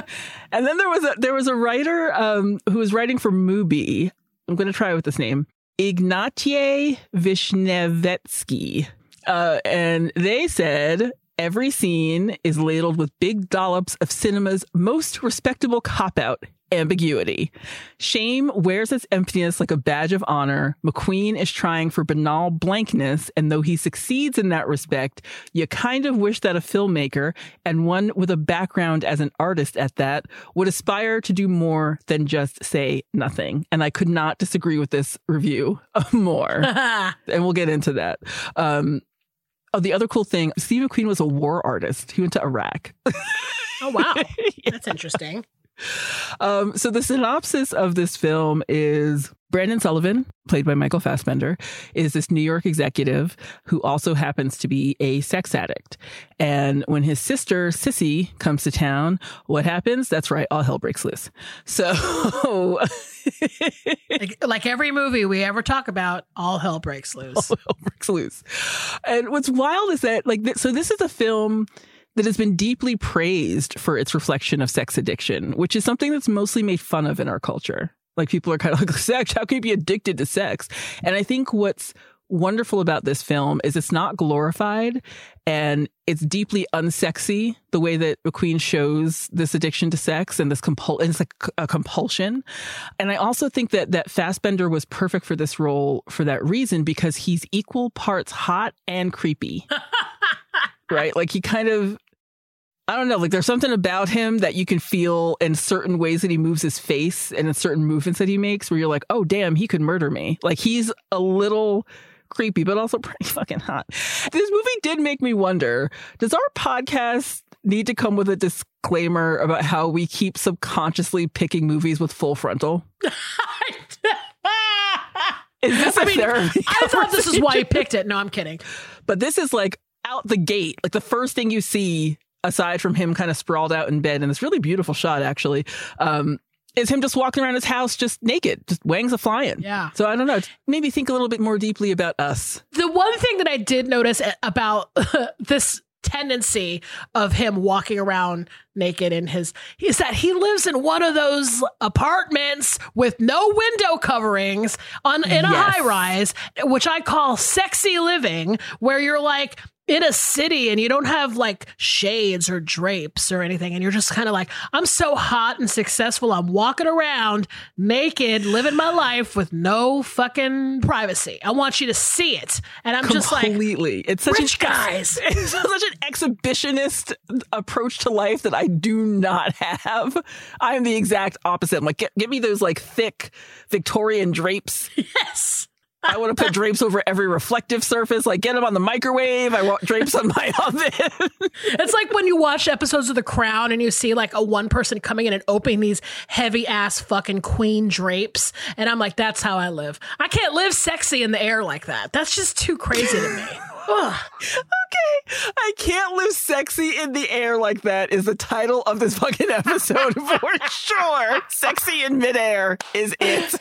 And then there was a there was a writer um, who was writing for Mubi. I'm going to try with this name, Ignatiy Vishnevetsky, uh, and they said every scene is ladled with big dollops of cinema's most respectable cop out. Ambiguity. Shame wears its emptiness like a badge of honor. McQueen is trying for banal blankness, and though he succeeds in that respect, you kind of wish that a filmmaker, and one with a background as an artist at that, would aspire to do more than just say nothing. And I could not disagree with this review more. and we'll get into that. Um, oh, the other cool thing Steve McQueen was a war artist, he went to Iraq. Oh wow, that's interesting. Um, so the synopsis of this film is Brandon Sullivan, played by Michael Fassbender, is this New York executive who also happens to be a sex addict. And when his sister Sissy comes to town, what happens? That's right, all hell breaks loose. So Like, like every movie we ever talk about, all hell breaks loose. All hell breaks loose. And what's wild is that, like, th- so this is a film that has been deeply praised for its reflection of sex addiction, which is something that's mostly made fun of in our culture. Like people are kind of like, sex, how can you be addicted to sex? And I think what's wonderful about this film is it's not glorified and it's deeply unsexy the way that McQueen shows this addiction to sex and this compul and it's like a compulsion. And I also think that that Fassbender was perfect for this role for that reason because he's equal parts hot and creepy. right? Like he kind of I don't know, like there's something about him that you can feel in certain ways that he moves his face and in certain movements that he makes where you're like, oh, damn, he could murder me. Like he's a little creepy, but also pretty fucking hot. This movie did make me wonder does our podcast need to come with a disclaimer about how we keep subconsciously picking movies with full frontal? Is this a I mean, therapy? I thought this is why he conversation? picked it. No, I'm kidding. But this is like out the gate, like the first thing you see, aside from him kind of sprawled out in bed in this really beautiful shot, actually, um, is him just walking around his house just naked, just wangs a flying. Yeah. So I don't know. Maybe think a little bit more deeply about us. The one thing that I did notice about this tendency of him walking around naked in his is that he lives in one of those apartments with no window coverings on in a Yes. high rise which i call sexy living where you're like in a city and you don't have like shades or drapes or anything and you're just kind of like i'm so hot and successful i'm walking around naked living my life with no fucking privacy i want you to see it and i'm just like completely. it's such rich an guys. It's such an exhibitionist approach to life that I do not have. I am the exact opposite. I'm like, give me those like thick Victorian drapes. yes I want to put drapes over every reflective surface. Like, get them on the microwave. I want drapes on my oven. It's like when you watch episodes of The Crown and you see like a one person coming in and opening these heavy ass fucking queen drapes. And I'm like, that's how I live. I can't live sexy in the air like that. That's just too crazy to me. Okay. I can't live sexy in the air like that is the title of this fucking episode for sure. Sexy in midair is it.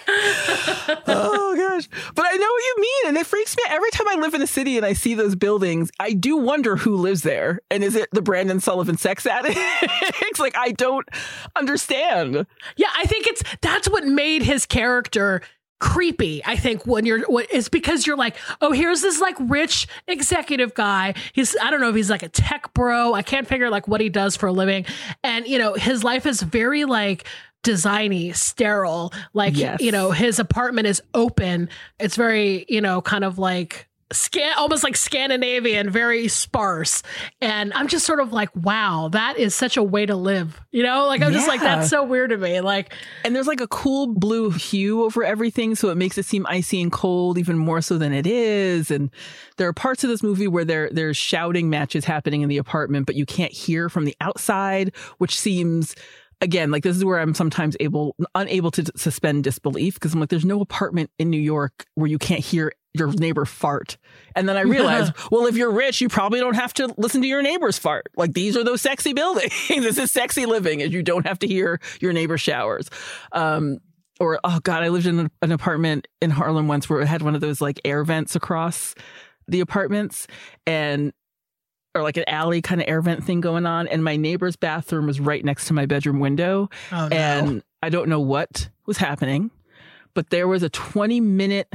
oh gosh. But I know what you mean. And it freaks me out. Every time I live in a city and I see those buildings, I do wonder who lives there. And is it the Brandon Sullivan sex addict? it's like I don't understand. Yeah, I think it's that's what made his character creepy. I think when you're what is because you're like, oh, here's this like rich executive guy. He's I don't know if he's like a tech bro. I can't figure like what he does for a living. And you know, his life is very like designy, sterile. Like Yes. you know, his apartment is open. It's very, you know, kind of like scan almost like Scandinavian, very sparse. And I'm just sort of like, wow, that is such a way to live. You know, like I'm just like, that's so weird to me. Like, And there's like a cool blue hue over everything, so it makes it seem icy and cold even more so than it is. And there are parts of this movie where there there's shouting matches happening in the apartment, but you can't hear from the outside, which seems again like this is where I'm sometimes able unable to suspend disbelief because I'm like, there's no apartment in New York where you can't hear your neighbor fart. And then I realized, well, if you're rich, you probably don't have to listen to your neighbor's fart. Like these are those sexy buildings. this is sexy living, and you don't have to hear your neighbor showers. Um, or oh god, I lived in an, an apartment in Harlem once where it had one of those like air vents across the apartments, and or like an alley kind of air vent thing going on. And my neighbor's bathroom was right next to my bedroom window, oh no. and I don't know what was happening, but there was a 20 minute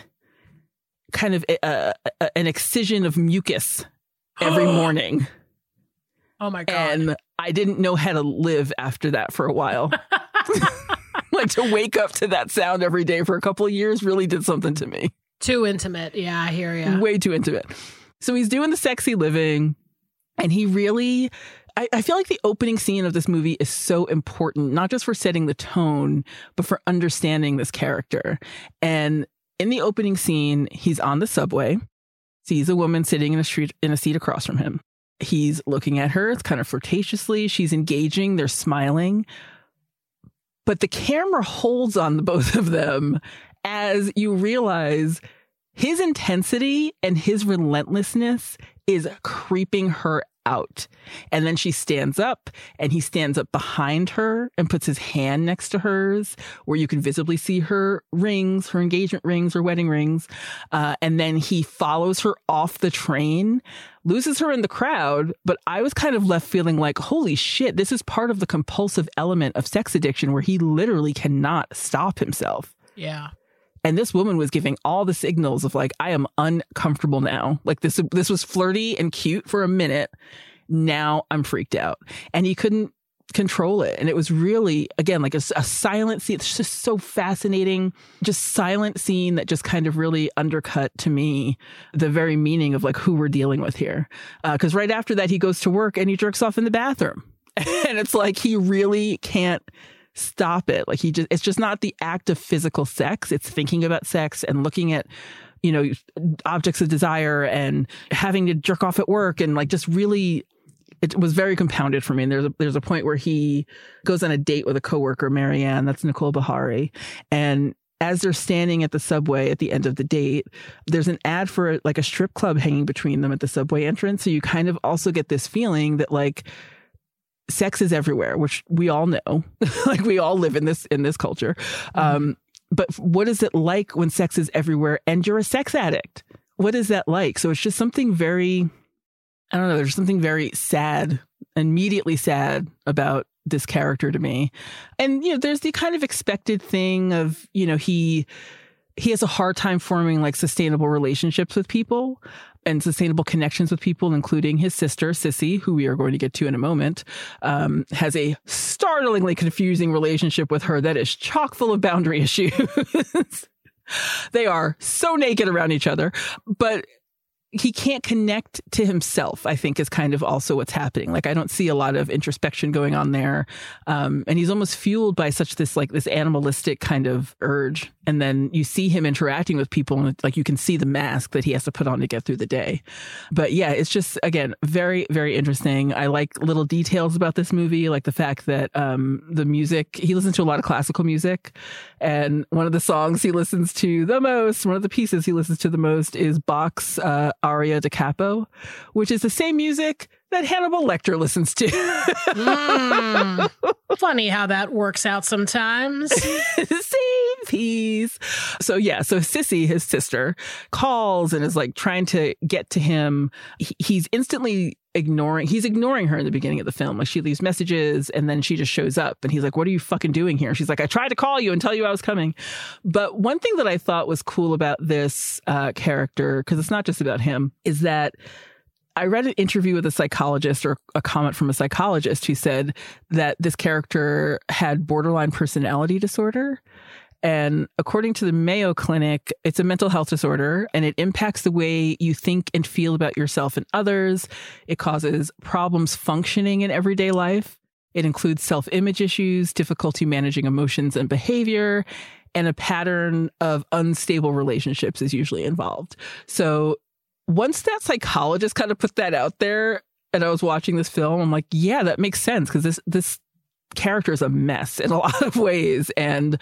kind of uh, uh, an excision of mucus every morning. oh my God. And I didn't know how to live after that for a while. like to wake up to that sound every day for a couple of years really did something to me. Too intimate. Yeah, I hear you. Way too intimate. So he's doing the sexy living and he really I, I feel like the opening scene of this movie is so important, not just for setting the tone, but for understanding this character. And in the opening scene, he's on the subway, sees a woman sitting in a street in a seat across from him. He's looking at her, it's kind of flirtatiously. She's engaging, they're smiling. But the camera holds on the both of them as you realize his intensity and his relentlessness is creeping her out. And then she stands up and he stands up behind her and puts his hand next to hers, where you can visibly see her rings, her engagement rings her wedding rings. Uh, and then he follows her off the train, loses her in the crowd. But I was kind of left feeling like, holy shit, this is part of the compulsive element of sex addiction where he literally cannot stop himself. Yeah. And this woman was giving all the signals of like, I am uncomfortable now. Like this, this was flirty and cute for a minute. Now I'm freaked out. And he couldn't control it. And it was really, again, like a, a silent scene. It's just so fascinating. Just silent scene that just kind of really undercut to me the very meaning of like who we're dealing with here. Uh, Cause right after that, he goes to work and he jerks off in the bathroom. And it's like he really can't stop it. Like he just, it's just not the act of physical sex. It's thinking about sex and looking at, you know, objects of desire and having to jerk off at work and like just really, it was very compounded for me. And there's a, there's a point where he goes on a date with a coworker, Marianne, that's Nicole Beharie. And as they're standing at the subway at the end of the date, there's an ad for like a strip club hanging between them at the subway entrance. So you kind of also get this feeling that like, sex is everywhere, which we all know. like we all live in this in this culture. Um, but what is it like when sex is everywhere and you're a sex addict? What is that like? So it's just something very I don't know, there's something very sad immediately sad about this character to me. And you know, there's the kind of expected thing of, you know, he he has a hard time forming like sustainable relationships with people and sustainable connections with people, including his sister, Sissy, who we are going to get to in a moment, um, has a startlingly confusing relationship with her that is chock full of boundary issues. they are so naked around each other, but he can't connect to himself i think is kind of also what's happening. Like i don't see a lot of introspection going on there. Um, and he's almost fueled by such this like this animalistic kind of urge. And then you see him interacting with people and like you can see the mask that he has to put on to get through the day. But yeah it's just again very very interesting. I like little details about this movie like the fact that um, the music he listens to a lot of classical music. And one of the songs he listens to the most one of the pieces he listens to the most is bach's uh, aria da capo, which is the same music that Hannibal Lecter listens to. mm, funny how that works out sometimes. same piece. So yeah, so Sissy, his sister, calls and is like trying to get to him. he's instantly ignoring he's ignoring her in the beginning of the film. Like she leaves messages and then she just shows up and he's like what are you fucking doing here? She's like i tried to call you and tell you i was coming. But one thing that i thought was cool about this uh, character because it's not just about him is that I read an interview with a psychologist or a comment from a psychologist who said that this character had borderline personality disorder. And according to the Mayo Clinic, it's a mental health disorder and it impacts the way you think and feel about yourself and others. It causes problems functioning in everyday life. It includes self image issues, difficulty managing emotions and behavior, and a pattern of unstable relationships is usually involved. So once that psychologist kind of put that out there and I was watching this film, I'm like, yeah, that makes sense because this, this, character is a mess in a lot of ways and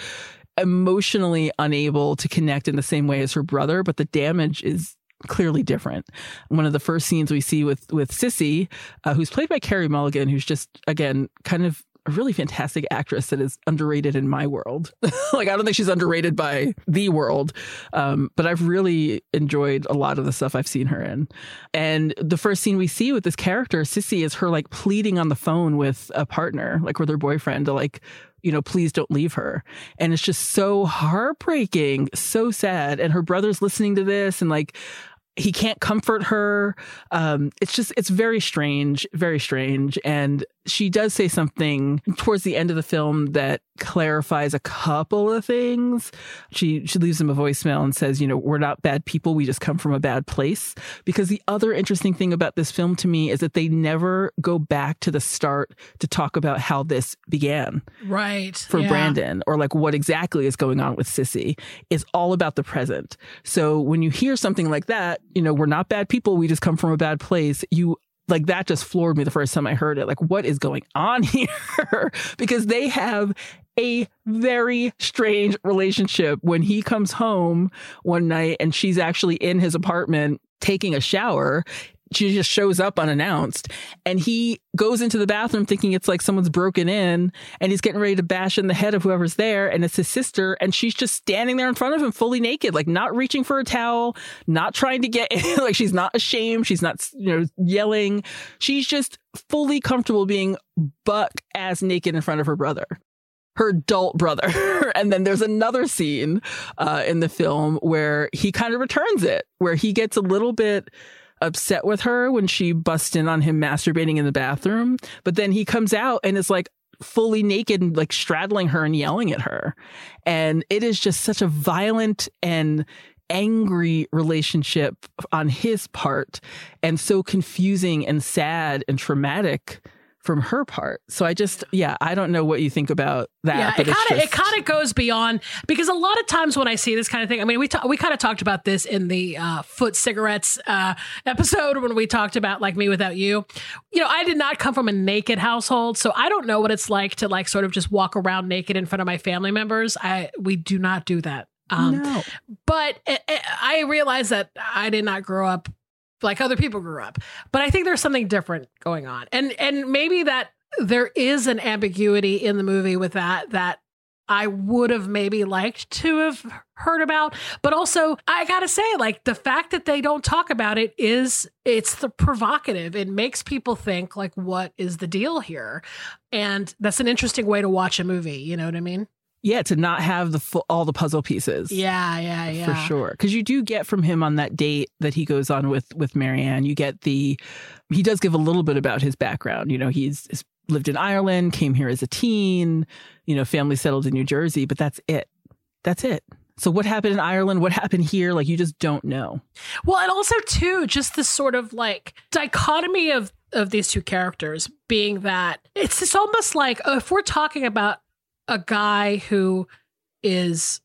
emotionally unable to connect in the same way as her brother, but the damage is clearly different. One of the first scenes we see with with Sissy, uh, who's played by Carey Mulligan, who's just again kind of a really fantastic actress that is underrated in my world. like I don't think she's underrated by the world, um, but I've really enjoyed a lot of the stuff I've seen her in. And the first scene we see with this character, Sissy, is her like pleading on the phone with a partner, like with her boyfriend, to like you know, please don't leave her. And it's just so heartbreaking, so sad. And her brother's listening to this and like, he can't comfort her. Um, it's just, it's very strange, very strange. And she does say something towards the end of the film that clarifies a couple of things. She she leaves him a voicemail and says, you know, we're not bad people, we just come from a bad place. Because the other interesting thing about this film to me is that they never go back to the start to talk about how this began. Right. For yeah. Brandon or like what exactly is going on with Sissy. It's all about the present. So when you hear something like that, you know, we're not bad people, we just come from a bad place, you like that just floored me the first time I heard it. Like, what is going on here? because they have a very strange relationship when he comes home one night and she's actually in his apartment taking a shower she just shows up unannounced and he goes into the bathroom thinking it's like someone's broken in and he's getting ready to bash in the head of whoever's there and it's his sister and she's just standing there in front of him fully naked like not reaching for a towel not trying to get in like she's not ashamed she's not you know yelling she's just fully comfortable being buck ass naked in front of her brother her adult brother. and then there's another scene uh, in the film where he kind of returns it, where he gets a little bit upset with her when she busts in on him masturbating in the bathroom. But then he comes out and is like fully naked and like straddling her and yelling at her. And it is just such a violent and angry relationship on his part and so confusing and sad and traumatic from her part. So I just, yeah, I don't know what you think about that. Yeah, it kind of it kind of goes beyond because a lot of times when I see this kind of thing, I mean, we ta- we kind of talked about this in the uh, foot cigarettes uh, episode when we talked about like me without you. You know, I did not come from a naked household, so I don't know what it's like to like sort of just walk around naked in front of my family members. I we do not do that. Um, no. But it, it, I realize that I did not grow up like other people grew up. But I think there's something different going on. And and maybe that there is an ambiguity in the movie with that that I would have maybe liked to have heard about. But also, I gotta say, like the fact that they don't talk about it is it's the provocative. It makes people think like, what is the deal here? And that's an interesting way to watch a movie. You know what I mean? Yeah, to not have the full, all the puzzle pieces. Yeah, yeah, yeah. For sure. Because you do get from him on that date that he goes on with with Marianne, you get the he does give a little bit about his background. You know, he's, he's lived in Ireland, came here as a teen, you know, family settled in New Jersey, but that's it. That's it. So what happened in Ireland? What happened here? Like you just don't know. Well, and also too, just this sort of like dichotomy of of these two characters being that it's it's almost like uh, if we're talking about a guy who is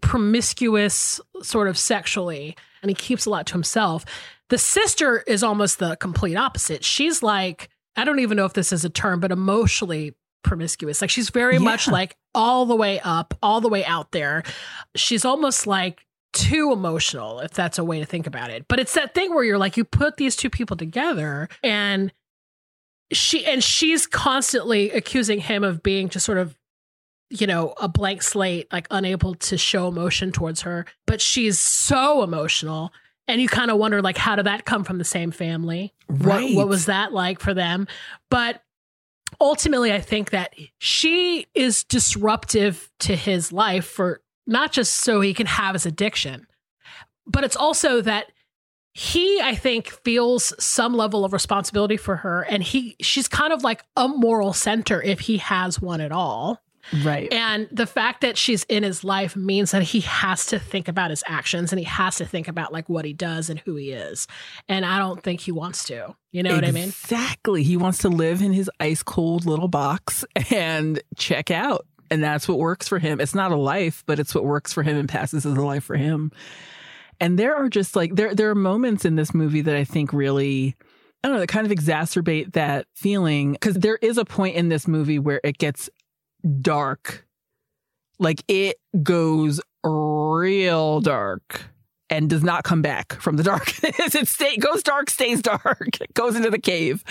promiscuous sort of sexually and he keeps a lot to himself. The sister is almost the complete opposite. She's like, I don't even know if this is a term, but emotionally promiscuous. Like she's very Yeah. much like all the way up, all the way out there. She's almost like too emotional, if that's a way to think about it. But it's that thing where you're like, you put these two people together and she and she's constantly accusing him of being just sort of you know a blank slate like unable to show emotion towards her but she's so emotional. And you kind of wonder like how did that come from the same family? Right. what, what was that like for them? But ultimately i think that she is disruptive to his life for not just so he can have his addiction but it's also that he i think feels some level of responsibility for her and he she's kind of like a moral center if he has one at all Right. and the fact that she's in his life means that he has to think about his actions and he has to think about like what he does and who he is and i don't think he wants to you know what i mean Exactly. He wants to live in his ice cold little box and check out. And that's what works for him. It's not a life, but it's what works for him and passes as a life for him. And there are just like there there are moments in this movie that I think really I don't know, that kind of exacerbate that feeling because there is a point in this movie where it gets dark. Like it goes real dark and does not come back from the darkness. it stay, goes dark, stays dark, it goes into the cave.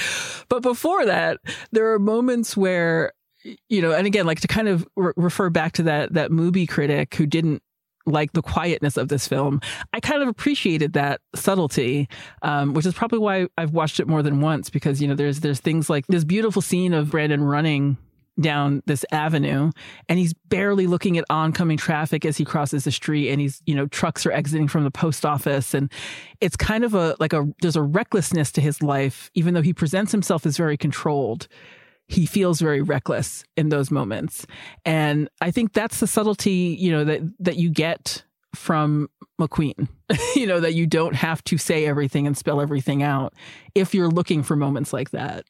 But before that, there are moments where, you know, and again, like to kind of re- refer back to that that movie critic who didn't like the quietness of this film. I kind of appreciated that subtlety, um, which is probably why I've watched it more than once because you know there's there's things like this beautiful scene of Brandon running down this avenue and he's barely looking at oncoming traffic as he crosses the street and he's you know trucks are exiting from the post office and it's kind of a like a there's a recklessness to his life even though he presents himself as very controlled he feels very reckless in those moments and i think that's the subtlety you know that that you get from mcqueen you know that you don't have to say everything and spell everything out if you're looking for moments like that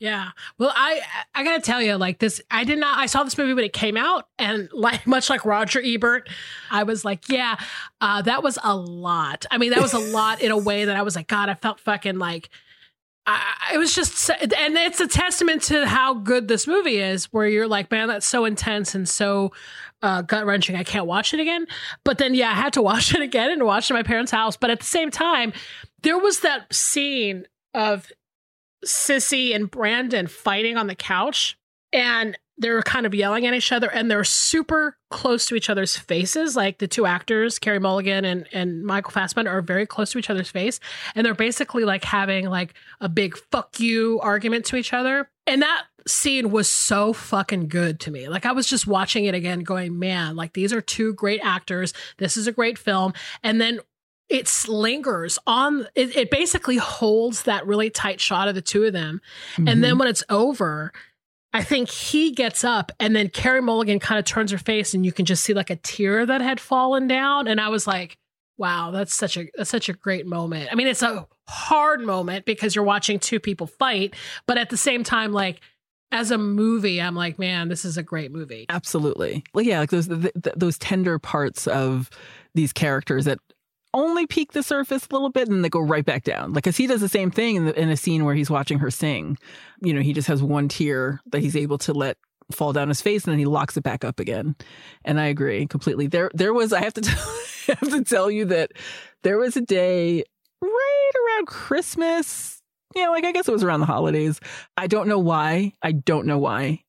Yeah. Well, I I gotta tell you, like this, I did not. I saw this movie when it came out, and like much like Roger Ebert, I was like, yeah, uh, that was a lot. I mean, that was a lot in a way that I was like, God, I felt fucking like. I, it was just, and it's a testament to how good this movie is. Where you're like, man, that's so intense and so uh, gut wrenching. I can't watch it again. But then, yeah, I had to watch it again and watch it at my parents' house. But at the same time, there was that scene of Sissy and Brandon fighting on the couch and they're kind of yelling at each other and they're super close to each other's faces. Like the two actors, Carey Mulligan and, and Michael Fassbender, are very close to each other's face. And they're basically like having like a big fuck you argument to each other. And that scene was so fucking good to me. Like I was just watching it again, going, man, like these are two great actors. This is a great film. And then it lingers on it, it basically holds that really tight shot of the two of them and mm-hmm. then when it's over i think he gets up and then Carey Mulligan kind of turns her face and you can just see like a tear that had fallen down. And i was like wow that's such a that's such a great moment. I mean it's a hard moment because you're watching two people fight but at the same time like as a movie i'm like man this is a great movie. Absolutely. Like yeah, like those th th those tender parts of these characters that only peek the surface a little bit and they go right back down. Like, cause he does the same thing in, the, in a scene where he's watching her sing. You know, he just has one tear that he's able to let fall down his face and then he locks it back up again. And I agree completely. There, there was, I have to, tell, I have to tell you that there was a day right around Christmas. You know, like I guess it was around the holidays. I don't know why. I don't know why.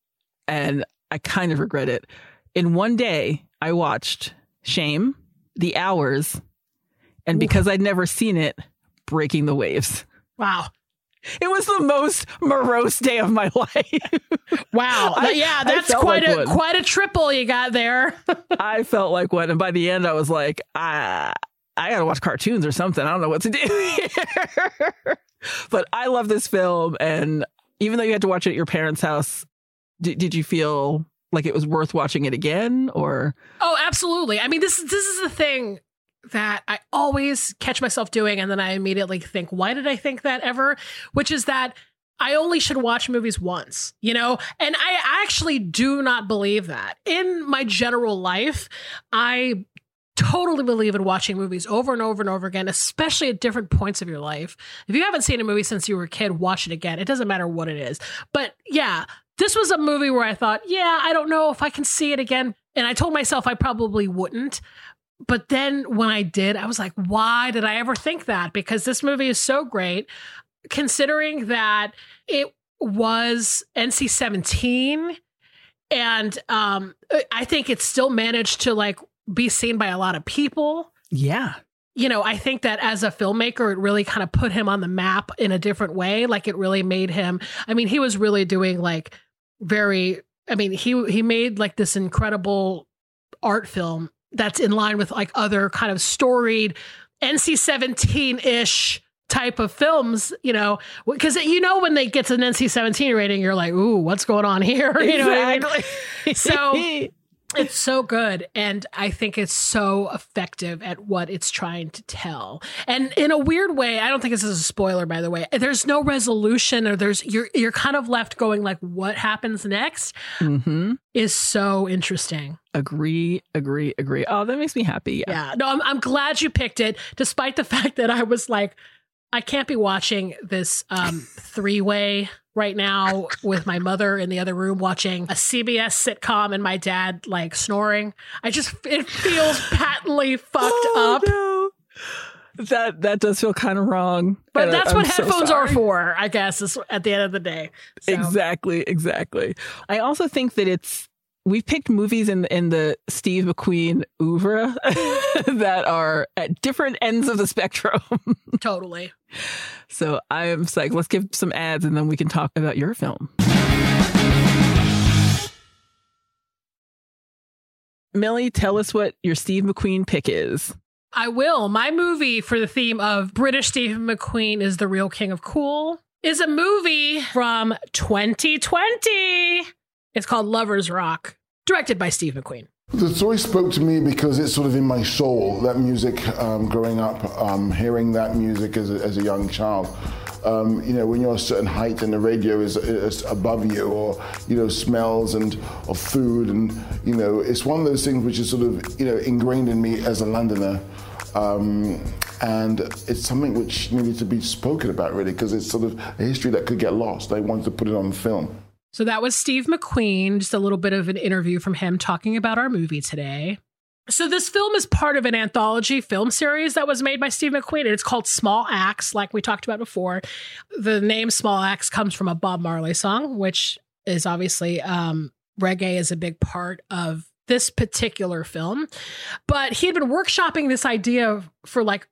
And I kind of regret it. In one day, I watched Shame, The Hours, and because I'd never seen it, Breaking the Waves. Wow. It was the most morose day of my life. Wow. I- yeah, that's quite like a one. quite a triple you got there. I felt like one. And by the end, I was like, ah, I, I got to watch cartoons or something. I don't know what to do here. but I love this film. And even though you had to watch it at your parents' house, did, did you feel like it was worth watching it again? Or, Oh, absolutely. I mean, this this is the thing that I always catch myself doing, and then I immediately think, why did I think that ever? Which is that I only should watch movies once, you know? And I actually do not believe that. In my general life, I totally believe in watching movies over and over and over again, especially at different points of your life. If you haven't seen a movie since you were a kid, watch it again. It doesn't matter what it is. But yeah, this was a movie where I thought, yeah, I don't know if I can see it again. And I told myself I probably wouldn't. But then when I did, I was like, why did I ever think that? Because this movie is so great, considering that it was NC 17. And um, I think it still managed to like be seen by a lot of people yeah. you know, I think that as a filmmaker, it really kind of put him on the map in a different way. Like it really made him. I mean, he was really doing like very. I mean, he he made like this incredible art film that's in line with like other kind of storied NC seventeen ish type of films. You know, because you know when they get to an NC seventeen rating, you're like, ooh, what's going on here? You know, what I mean? Exactly. So- it's so good and i think it's so effective at what it's trying to tell and in a weird way i don't think this is a spoiler by the way there's no resolution or there's you're you're kind of left going like what happens next hmm is so interesting Agree, agree, agree. Oh, that makes me happy. Yeah. yeah no I'm, I'm glad you picked it despite the fact that i was like i can't be watching this um three-way right now with my mother in the other room watching a cbs sitcom and my dad like snoring i just it feels patently fucked Oh, up no. That that does feel kind of wrong. but that's I'm what so headphones are for i guess is at the end of the day So, Exactly, exactly. I also think that it's we've picked movies in in the Steve McQueen oeuvre that are at different ends of the spectrum. totally so I am psyched. Let's give some ads and then we can talk about your film. Millie, tell us what your Steve McQueen pick is. I will. My movie for the theme of British Stephen McQueen is The Real King of Cool is a movie from 2020. It's called Lovers Rock, directed by Steve McQueen. The story spoke to me because it's sort of in my soul. That music, um, growing up, um, hearing that music as a, as a young child. Um, you know, when you're a certain height and the radio is, is above you, or you know, smells and of food, and you know, it's one of those things which is sort of you know ingrained in me as a Londoner. Um, and it's something which needed to be spoken about, really, because it's sort of a history that could get lost. I wanted to put it on film. So that was Steve McQueen, just a little bit of an interview from him talking about our movie today. So this film is part of an anthology film series that was made by Steve McQueen, and it's called Small Axe, like we talked about before. The name Small Axe comes from a Bob Marley song, which is obviously um, reggae is a big part of this particular film. But he had been workshopping this idea for like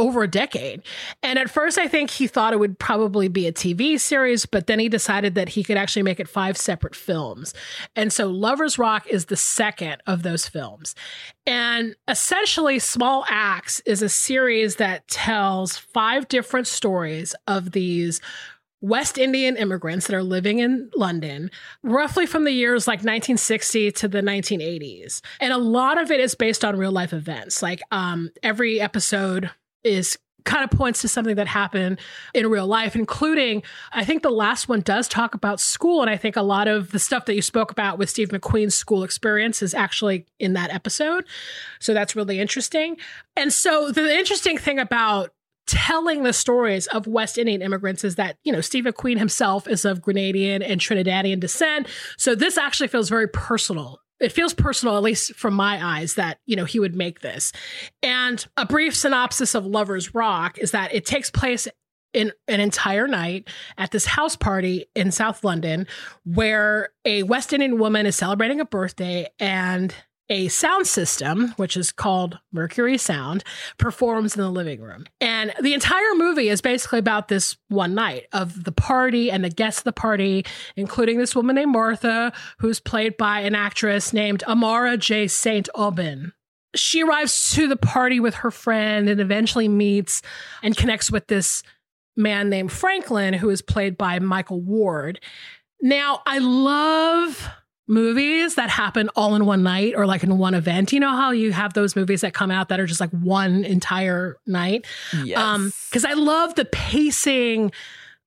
over a decade. And at first, I think he thought it would probably be a TV series, but then he decided that he could actually make it five separate films. And so Lovers Rock is the second of those films. And essentially, Small Axe is a series that tells five different stories of these West Indian immigrants that are living in London, roughly from the years like 1960 to the 1980s. And a lot of it is based on real life events. Like um, every episode is kind of points to something that happened in real life, including I think the last one does talk about school. And I think a lot of the stuff that you spoke about with Steve McQueen's school experience is actually in that episode. So that's really interesting. And so the interesting thing about telling the stories of West Indian immigrants is that, you know, Steve McQueen himself is of Grenadian and Trinidadian descent. So this actually feels very personal. It feels personal, at least from my eyes, that, you know, he would make this. And a brief synopsis of Lover's Rock is that it takes place in an entire night at this house party in South London where a West Indian woman is celebrating a birthday and a sound system, which is called Mercury Sound, performs in the living room. And the entire movie is basically about this one night of the party and the guests of the party, including this woman named Martha, who's played by an actress named Amarah-Jae St. Aubyn. She arrives to the party with her friend and eventually meets and connects with this man named Franklin, who is played by Michael Ward. Now, I love movies that happen all in one night or like in one event. You know how you have those movies that come out that are just like one entire night? Yes. Um, because I love the pacing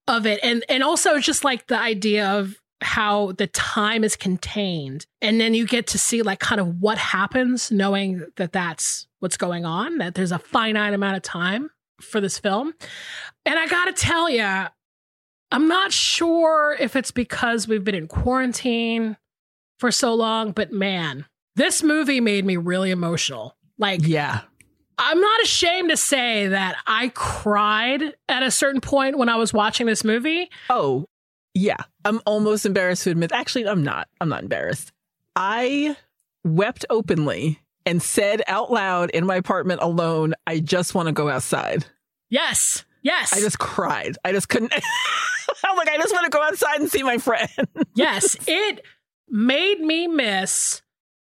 of it and and also just like the idea of how the time is contained and then you get to see like kind of what happens knowing that that's what's going on that there's a finite amount of time for this film and i gotta tell you i'm not sure if it's because we've been in quarantine for so long but man this movie made me really emotional like yeah. I'm not ashamed to say that I cried at a certain point when I was watching this movie. Oh, yeah. I'm almost embarrassed to admit. Actually, I'm not. I'm not embarrassed. I wept openly and said out loud in my apartment alone, I just want to go outside. Yes. Yes. I just cried. I just couldn't. I'm like, I just want to go outside and see my friend. yes. It made me miss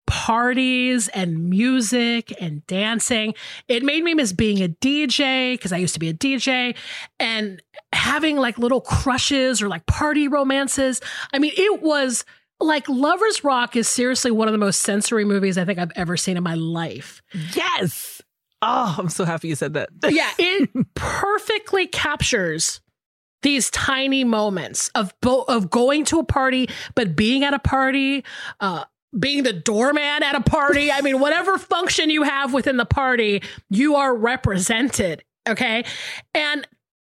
parties and music and dancing. It made me miss being a DJ because I used to be a DJ and having like little crushes or like party romances. I mean, it was like Lovers Rock is seriously one of the most sensory movies I think I've ever seen in my life. yes. Oh, I'm so happy you said that. yeah, it perfectly captures these tiny moments of bo- of going to a party, but being at a party, uh, being the doorman at a party. I mean, whatever function you have within the party, you are represented. Okay, and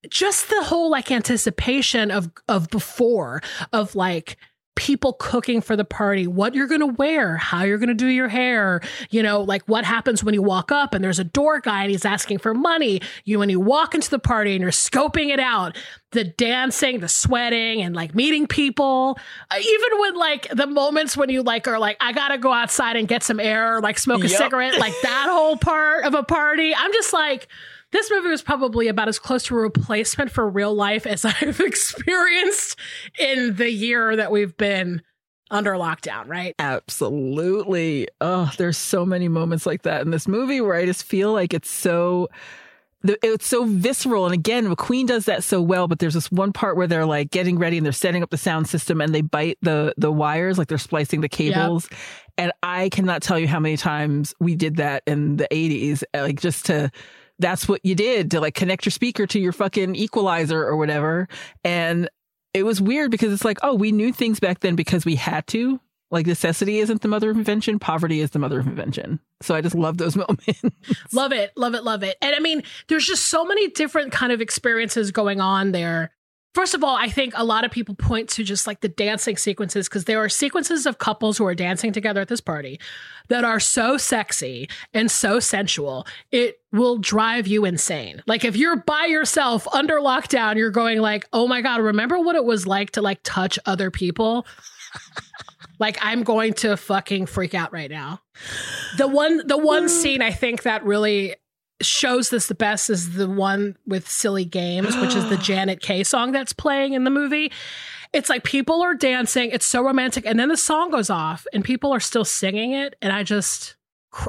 just the whole like anticipation of of before of like people cooking for the party, what you're going to wear, how you're going to do your hair, you know, like what happens when you walk up and there's a door guy and he's asking for money. You, when you walk into the party and you're scoping it out, the dancing, the sweating and like meeting people, uh, even when like the moments when you like are like, I got to go outside and get some air, or, like smoke a Yep. cigarette, like that whole part of a party. I'm just like, this movie was probably about as close to a replacement for real life as I've experienced in the year that we've been under lockdown, right? Absolutely. Oh, there's so many moments like that in this movie where I just feel like it's so it's so visceral. And again, McQueen does that so well, but there's this one part where they're like getting ready and they're setting up the sound system and they bite the the wires, like they're splicing the cables. And I cannot tell you how many times we did that in the 80s, like just to that's what you did to like connect your speaker to your fucking equalizer or whatever. And it was weird because it's like, oh, we knew things back then because we had to. Like necessity isn't the mother of invention, poverty is the mother of invention. So I just love those moments. Love it, love it, love it. And I mean, there's just so many different kind of experiences going on there. First of all, I think a lot of people point to just like the dancing sequences because there are sequences of couples who are dancing together at this party that are so sexy and so sensual. It will drive you insane. Like if you're by yourself under lockdown, you're going like, "Oh my god, remember what it was like to like touch other people?" like I'm going to fucking freak out right now. The one the one scene I think that really shows this the best is the one with Silly Games, which is the Janet Kay song that's playing in the movie. It's like people are dancing, it's so romantic and then the song goes off and people are still singing it and I just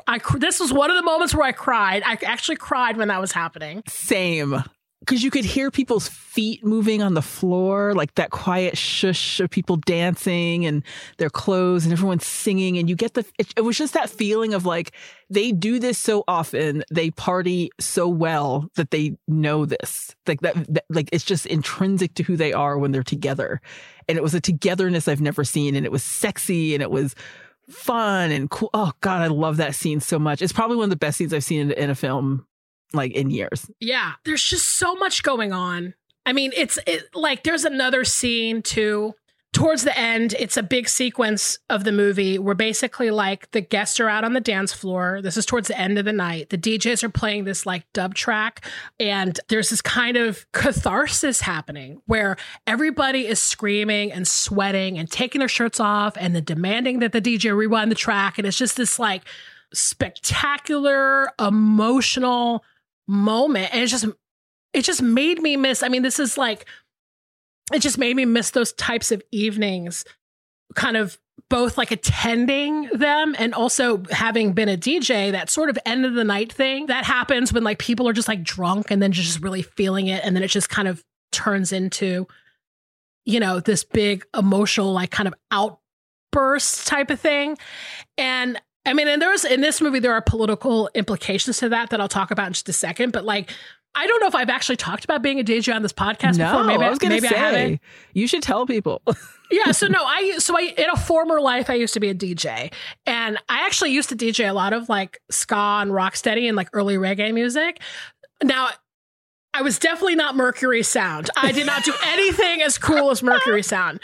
I this was one of the moments where I cried. I actually cried when that was happening. Same. Because you could hear people's feet moving on the floor, like that quiet shush of people dancing and their clothes and everyone's singing. And you get the, it, it was just that feeling of like, they do this so often, they party so well that they know this. Like that, that, like it's just intrinsic to who they are when they're together. And it was a togetherness I've never seen. And it was sexy and it was fun and cool. Oh God, I love that scene so much. It's probably one of the best scenes I've seen in, in a film like in years. Yeah, there's just so much going on. I mean, it's it, like there's another scene too towards the end, it's a big sequence of the movie where basically like the guests are out on the dance floor. This is towards the end of the night. The DJs are playing this like dub track, and there's this kind of catharsis happening where everybody is screaming and sweating and taking their shirts off and then demanding that the DJ rewind the track. And it's just this like spectacular, emotional moment. And it just it just made me miss. I mean, this is like it just made me miss those types of evenings, kind of both like attending them and also having been a DJ, that sort of end of the night thing that happens when like people are just like drunk and then just really feeling it. And then it just kind of turns into, you know, this big emotional, like kind of outburst type of thing. And I mean, and there's in this movie, there are political implications to that that I'll talk about in just a second. But like, I don't know if I've actually talked about being a DJ on this podcast no, before. Maybe I was going to I say haven't. you should tell people. yeah so no i so i in a former life i used to be a dj and i actually used to dj a lot of like ska and rocksteady and like early reggae music now i was definitely not mercury sound i did not do anything as cool as mercury sound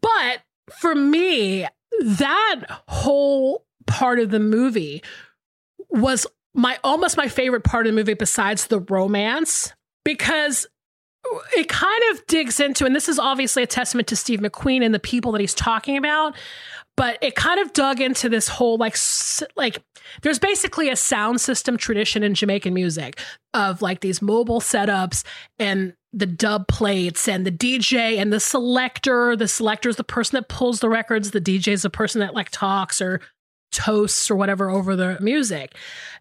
but for me that whole part of the movie was my almost my favorite part of the movie besides the romance because it kind of digs into, and this is obviously a testament to Steve McQueen and the people that he's talking about, but it kind of dug into this whole like like there's basically a sound system tradition in Jamaican music of like these mobile setups and the dub plates and the DJ and the selector. The selector is the person that pulls the records. The DJ is the person that like talks or toasts or whatever over the music.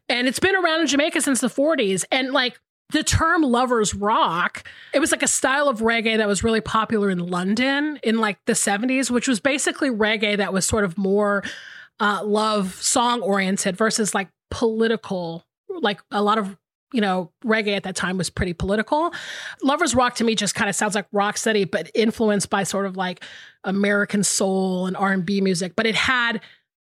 And it's been around in Jamaica since the 40s. And like the term lovers rock it was like a style of reggae that was really popular in london in like the 70s which was basically reggae that was sort of more uh, love song oriented versus like political like a lot of you know reggae at that time was pretty political lovers rock to me just kind of sounds like rock steady but influenced by sort of like american soul and r&b music but it had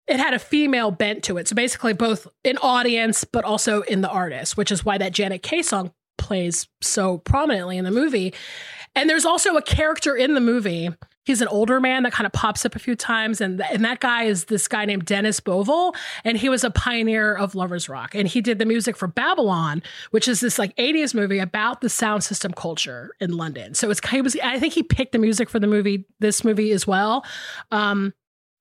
it had a female bent to it. So basically, both in audience, but also in the artist, which is why that Janet Kay song plays so prominently in the movie. And there's also a character in the movie. He's an older man that kind of pops up a few times. And, th- and that guy is this guy named Dennis Bovell. And he was a pioneer of Lovers Rock. And he did the music for Babylon, which is this like 80s movie about the sound system culture in London. So it's kind of, I think he picked the music for the movie, this movie as well. Um,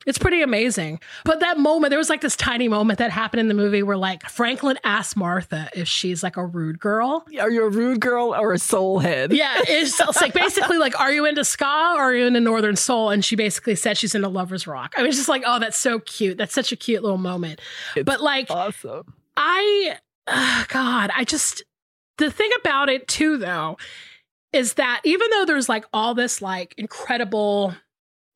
it's pretty amazing. But that moment, there was like this tiny moment that happened in the movie where like Franklin asked Martha if she's like a rude girl. Are you a rude girl or a soul head? Yeah, it's, it's like basically like, are you into ska or are you into Northern Soul? And she basically said she's into Lovers Rock. I was just like, oh, that's so cute. That's such a cute little moment. but like, Awesome. I, uh, God, I just, the thing about it too, though, is that even though there's like all this like incredible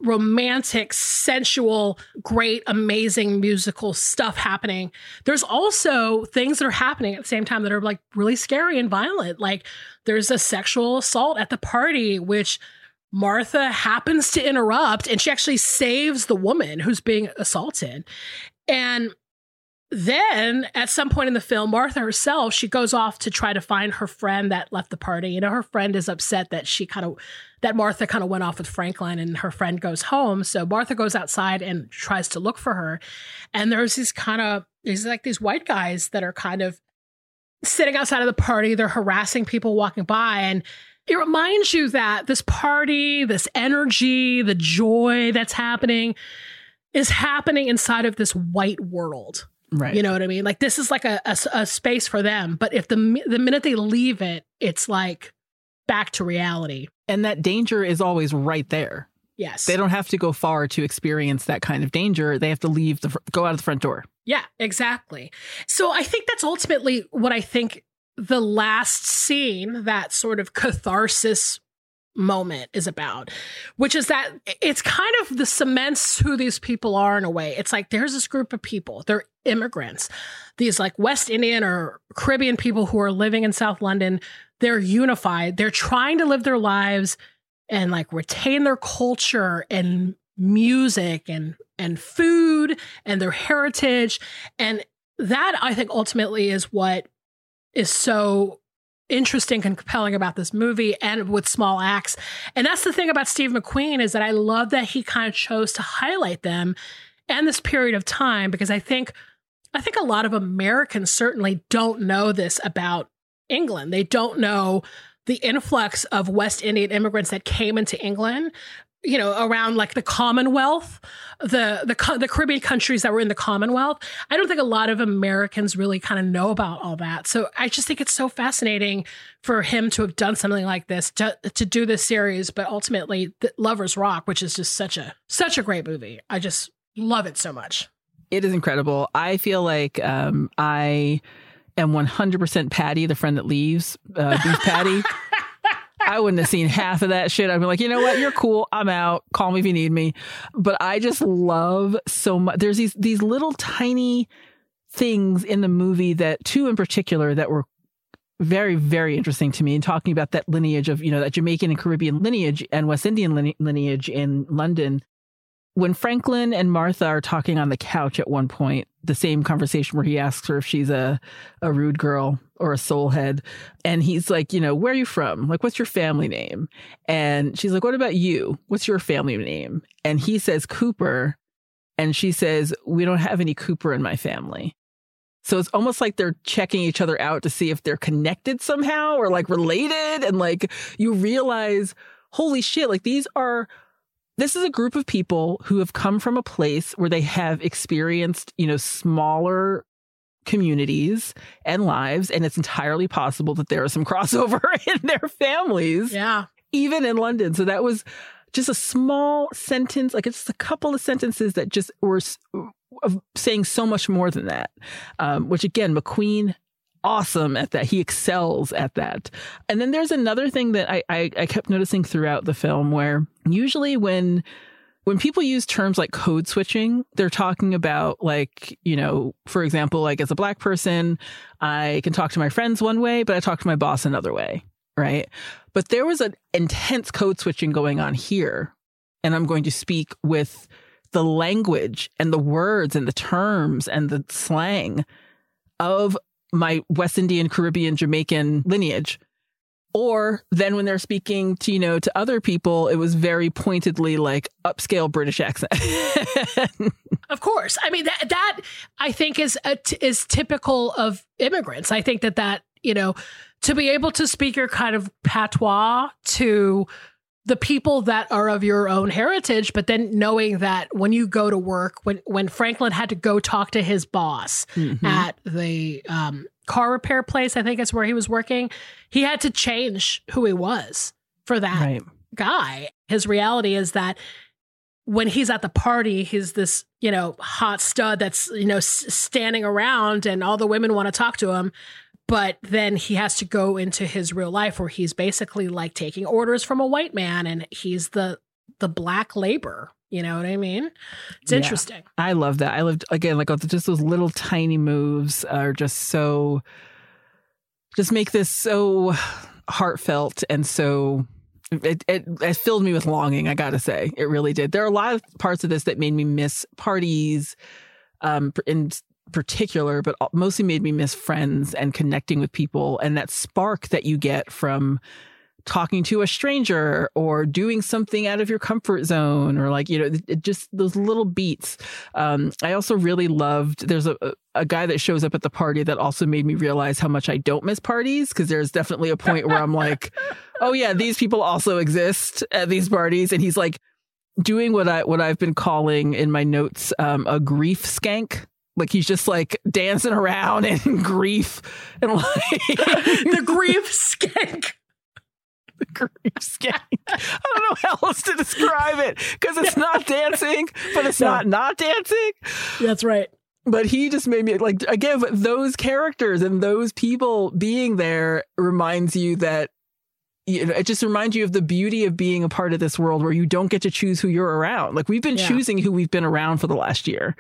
romantic, sensual, great, amazing musical stuff happening. There's also things that are happening at the same time that are like really scary and violent. Like there's a sexual assault at the party, which Martha happens to interrupt and she actually saves the woman who's being assaulted. And then at some point in the film, Martha herself, she goes off to try to find her friend that left the party. You know, her friend is upset that she kind of, that Martha kind of went off with Franklin and her friend goes home. So Martha goes outside and tries to look for her. And there's these kind of, these like these white guys that are kind of sitting outside of the party. They're harassing people walking by. And it reminds you that this party, this energy, the joy that's happening is happening inside of this white world. Right. You know what I mean? Like this is like a, a, a space for them, but if the the minute they leave it, it's like back to reality. and that danger is always right there. Yes. They don't have to go far to experience that kind of danger. They have to leave the go out of the front door. Yeah, exactly. So I think that's ultimately what I think the last scene, that sort of catharsis moment is about, which is that it's kind of the cements who these people are in a way. It's like there's this group of people, they're immigrants, these like West Indian or Caribbean people who are living in South London. They're unified, they're trying to live their lives and like retain their culture and music and and food and their heritage and that i think ultimately is what is so interesting and compelling about this movie and with Small Axe. And that's the thing about Steve McQueen is that I love that he kind of chose to highlight them and this period of time because I think I think a lot of Americans certainly don't know this about England. They don't know the influx of West Indian immigrants that came into England you know around like the commonwealth the the the caribbean countries that were in the commonwealth. I don't think a lot of americans really kind of know about all that. So i just think it's so fascinating for him to have done something like this to, to do this series but ultimately lovers rock which is just such a such a great movie. I just love it so much it is incredible i feel like um i am 100% patty the friend that leaves uh, beef patty I wouldn't have seen half of that shit. I'd be like, you know what? You're cool. I'm out. Call me if you need me. But I just love so much. There's these these little tiny things in the movie that two in particular that were very very interesting to me and talking about that lineage of you know that Jamaican and Caribbean lineage and West Indian lineage in London when Franklin and Martha are talking on the couch at one point, the same conversation where he asks her if she's a, a rude girl or a soulhead. And he's like, you know, where are you from? Like, what's your family name? And she's like, what about you? What's your family name? And he says, Cooper. And she says, we don't have any Cooper in my family. So it's almost like they're checking each other out to see if they're connected somehow or like related. And like you realize, holy shit, like these are this is a group of people who have come from a place where they have experienced, you know, smaller communities and lives. And it's entirely possible that there is some crossover in their families. Yeah. Even in London. So that was just a small sentence, like it's a couple of sentences that just were saying so much more than that. Um, which again, McQueen awesome at that. He excels at that. And then there's another thing that I, I, I kept noticing throughout the film where usually when when people use terms like code switching, they're talking about like, you know, for example, like as a black person, I can talk to my friends one way, but I talk to my boss another way. Right. But there was an intense code switching going on here. And I'm going to speak with the language and the words and the terms and the slang of my West Indian, Caribbean, Jamaican lineage. Or then when they're speaking to, you know, to other people, it was very pointedly like upscale British accent. of course. I mean, that, that I think is, is typical of immigrants. I think that that, you know, to be able to speak your kind of patois to the people that are of your own heritage, but then knowing that when you go to work, when when Franklin had to go talk to his boss mm-hmm. at the um, car repair place, I think is where he was working, he had to change who he was for that right. guy. His reality is that when he's at the party, he's this, you know, hot stud that's, you know, s- standing around and all the women want to talk to him but then he has to go into his real life where he's basically like taking orders from a white man and he's the the black labor you know what i mean? It's yeah, interesting. I love that. I lived again like just those little tiny moves are just so just make this so heartfelt and so it, it, it filled me with longing i gotta say. It really did. There are a lot of parts of this that made me miss parties um in particular, but mostly made me miss friends and connecting with people. And that spark that you get from talking to a stranger or doing something out of your comfort zone or like you know it just those little beats. Um, i also really loved there's a, a guy that shows up at the party that also made me realize how much i don't miss parties because there's definitely a point where i'm like oh yeah these people also exist at these parties. And he's like doing what i what i've been calling in my notes um, a grief skank like he's just like dancing around in grief and like the grief skank. The grief skank. I don't know how else to describe it because it's not dancing, but it's no. not not dancing. That's right. But he just made me like again those characters and those people being there reminds you that you know, it just reminds you of the beauty of being a part of this world where you don't get to choose who you're around. Like we've been yeah. choosing who we've been around for the last year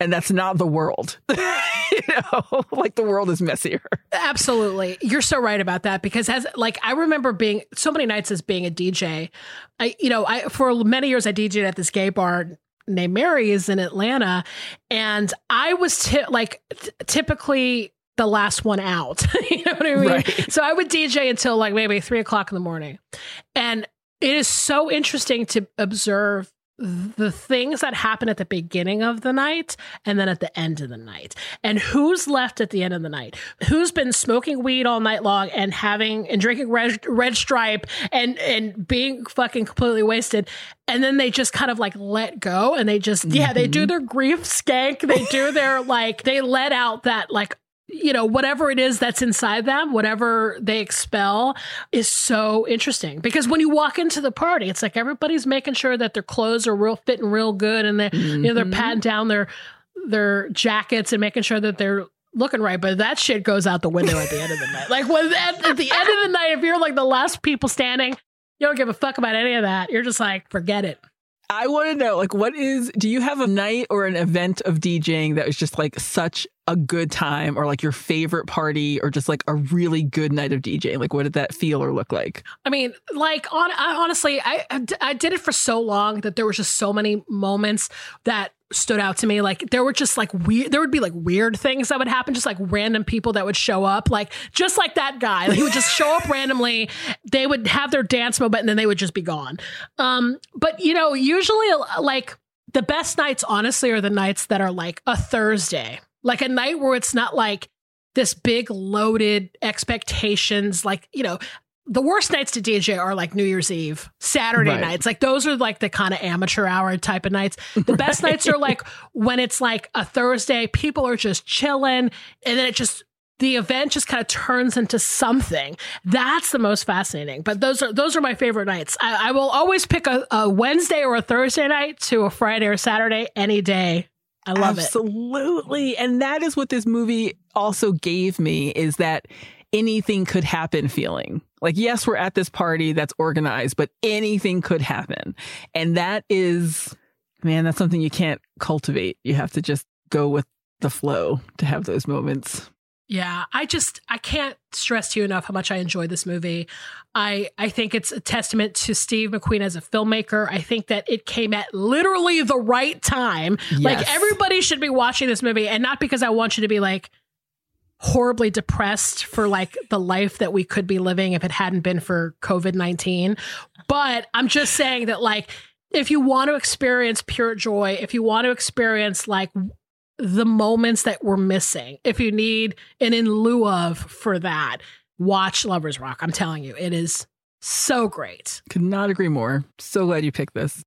and that's not the world. you know, like the world is messier. Absolutely. You're so right about that because as like I remember being so many nights as being a DJ. I you know, I for many years I DJed at this gay bar named Mary's in Atlanta and I was t- like t- typically the last one out. you know what I mean? Right. So I would DJ until like maybe three o'clock in the morning. And it is so interesting to observe the things that happen at the beginning of the night and then at the end of the night. And who's left at the end of the night? Who's been smoking weed all night long and having and drinking red, red stripe and and being fucking completely wasted? And then they just kind of like let go and they just yeah they do mm-hmm. their grief skank. They do their like they let out that like you know whatever it is that's inside them whatever they expel is so interesting. Because when you walk into the party it's like everybody's making sure that their clothes are real fitting real good and they you know they're mm-hmm. patting down their their jackets and making sure that they're looking right. But that shit goes out the window at the end of the night. Like when at, at the end of the night if you're like the last people standing you don't give a fuck about any of that. You're just like forget it I want to know, like, what is, do you have a night or an event of DJing that was just like such a good time or like your favorite party or just like a really good night of DJing? Like, what did that feel or look like? I mean, like on I, honestly, I I did it for so long that there was just so many moments that stood out to me. Like there were just like weird. There would be like weird things that would happen, just like random people that would show up, like just like that guy. Like, he would just show up randomly. They would have their dance moment, and then they would just be gone. Um, but you know, usually like the best nights, honestly, are the nights that are like a Thursday, like a night where it's not like this big loaded expectations like you know the worst nights to DJ are like New Year's Eve, Saturday Right. nights. Like those are like the kind of amateur hour type of nights. The best nights are like when it's like a Thursday, people are just chilling and then it just the event just kind of turns into something. That's the most fascinating. But those are those are my favorite nights. I, I will always pick a, a Wednesday or a Thursday night to a Friday or Saturday any day. I love it. Absolutely. And that is what this movie also gave me is that anything could happen feeling. Like, yes, we're at this party that's organized, but anything could happen. And that is, man, that's something you can't cultivate. You have to just go with the flow to have those moments. Yeah, I just I can't stress to you enough how much I enjoyed this movie. I I think it's a testament to Steve McQueen as a filmmaker. I think that it came at literally the right time. Like everybody should be watching this movie and not because I want you to be like horribly depressed for like the life that we could be living if it hadn't been for COVID-19, but I'm just saying that like if you want to experience pure joy, if you want to experience like the moments that we're missing. If you need an in lieu of for that, watch Lovers Rock. I'm telling you, it is so great. Could not agree more. So glad you picked this.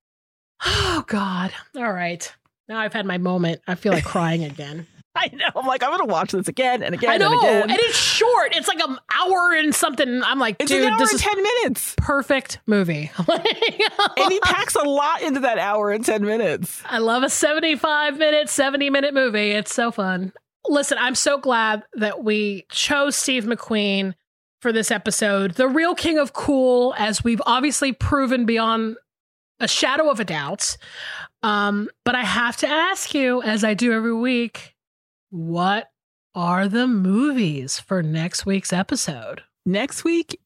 Oh God. All right. Now I've had my moment. I feel like crying again. I know. I'm like, I'm going to watch this again and again and again. I know. and again. And it's short. It's like an hour and something. I'm like, it's dude, an hour this and is 10 minutes. perfect movie. And he packs a lot into that hour and 10 minutes. I love a 75 minute, 70 minute movie. It's so fun. Listen, I'm so glad that we chose Steve McQueen for this episode. The real king of cool, as we've obviously proven beyond a shadow of a doubt. Um, but I have to ask you, as I do every week, what are the movies for next week's episode? Next week,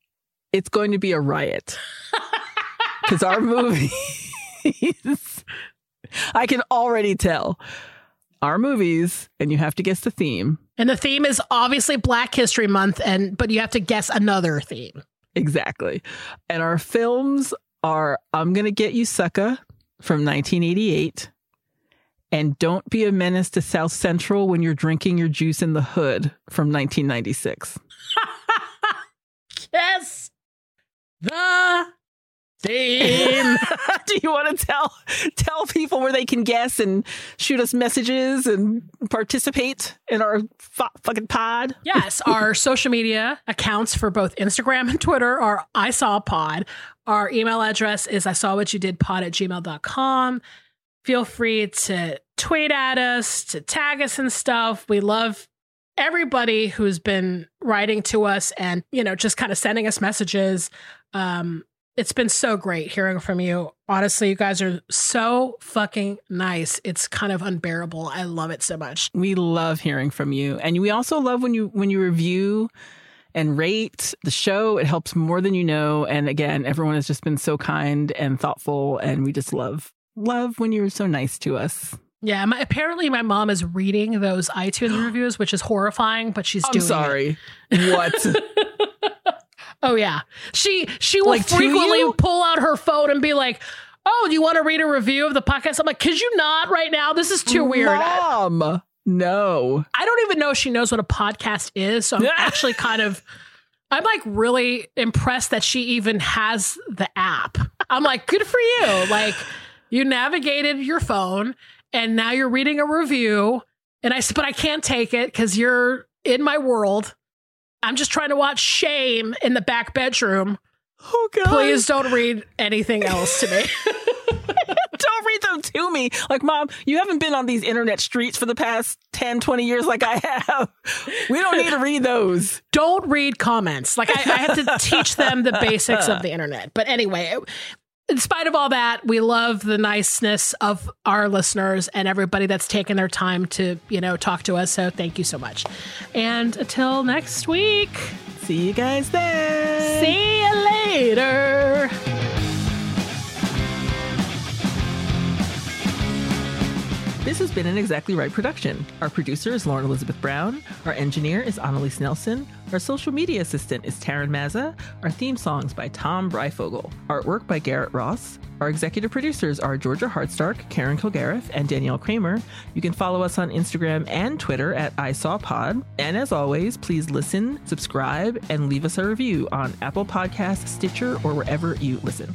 it's going to be a riot. Because our movies, I can already tell, our movies, and you have to guess the theme. And the theme is obviously Black History Month, and but you have to guess another theme. Exactly. And our films are I'm Gonna Get You Sucker from 1988 and Don't Be a Menace to South Central when you're drinking your juice in the hood from 1996. Guess the theme. Do you want to tell tell people where they can guess and shoot us messages and participate in our fu- fucking pod? yes, our social media accounts for both Instagram and Twitter are I saw pod. Our email address is I saw what you did pod at gmail.com. Feel free to tweet at us, to tag us and stuff. We love everybody who's been writing to us and, you know, just kind of sending us messages. Um, it's been so great hearing from you. Honestly, you guys are so fucking nice. It's kind of unbearable. I love it so much. We love hearing from you. And we also love when you when you review and rate the show. It helps more than you know. And again, everyone has just been so kind and thoughtful and we just love love when you're so nice to us. Yeah, my, apparently my mom is reading those iTunes reviews, which is horrifying, but she's I'm doing it. sorry. What? Oh yeah. She she will Like, frequently pull out her phone and be like, "Oh, do you want to read a review of the podcast?" I'm like, "Could you not right now? This is too weird." Mom. No. I don't even know if she knows what a podcast is, so I'm actually kind of I'm like really impressed that she even has the app. I'm like, "Good for you." Like you navigated your phone and now you're reading a review and I said, "But I can't take it cuz you're in my world." I'm just trying to watch Shame in the back bedroom. Oh God. Please don't read anything else to me. don't read them to me. Like, mom, you haven't been on these internet streets for the past 10, 20 years like I have. We don't need to read those. don't read comments. Like I, I have to teach them the basics of the internet. But anyway, in spite of all that, we love the niceness of our listeners and everybody that's taken their time to, you know, talk to us. So thank you so much. And until next week, See you guys then. see you later. This has been an Exactly Right production. Our producer is Lauren Elizabeth Brown. Our engineer is Annalise Nelson. Our social media assistant is Taryn Mazza. Our theme songs by Tom Breyfogle. Artwork by Garrett Ross. Our executive producers are Georgia Hardstark, Karen Kilgariff, and Danielle Kramer. You can follow us on Instagram and Twitter at ISawPod. And as always, please listen, subscribe, and leave us a review on Apple Podcasts, Stitcher, or wherever you listen.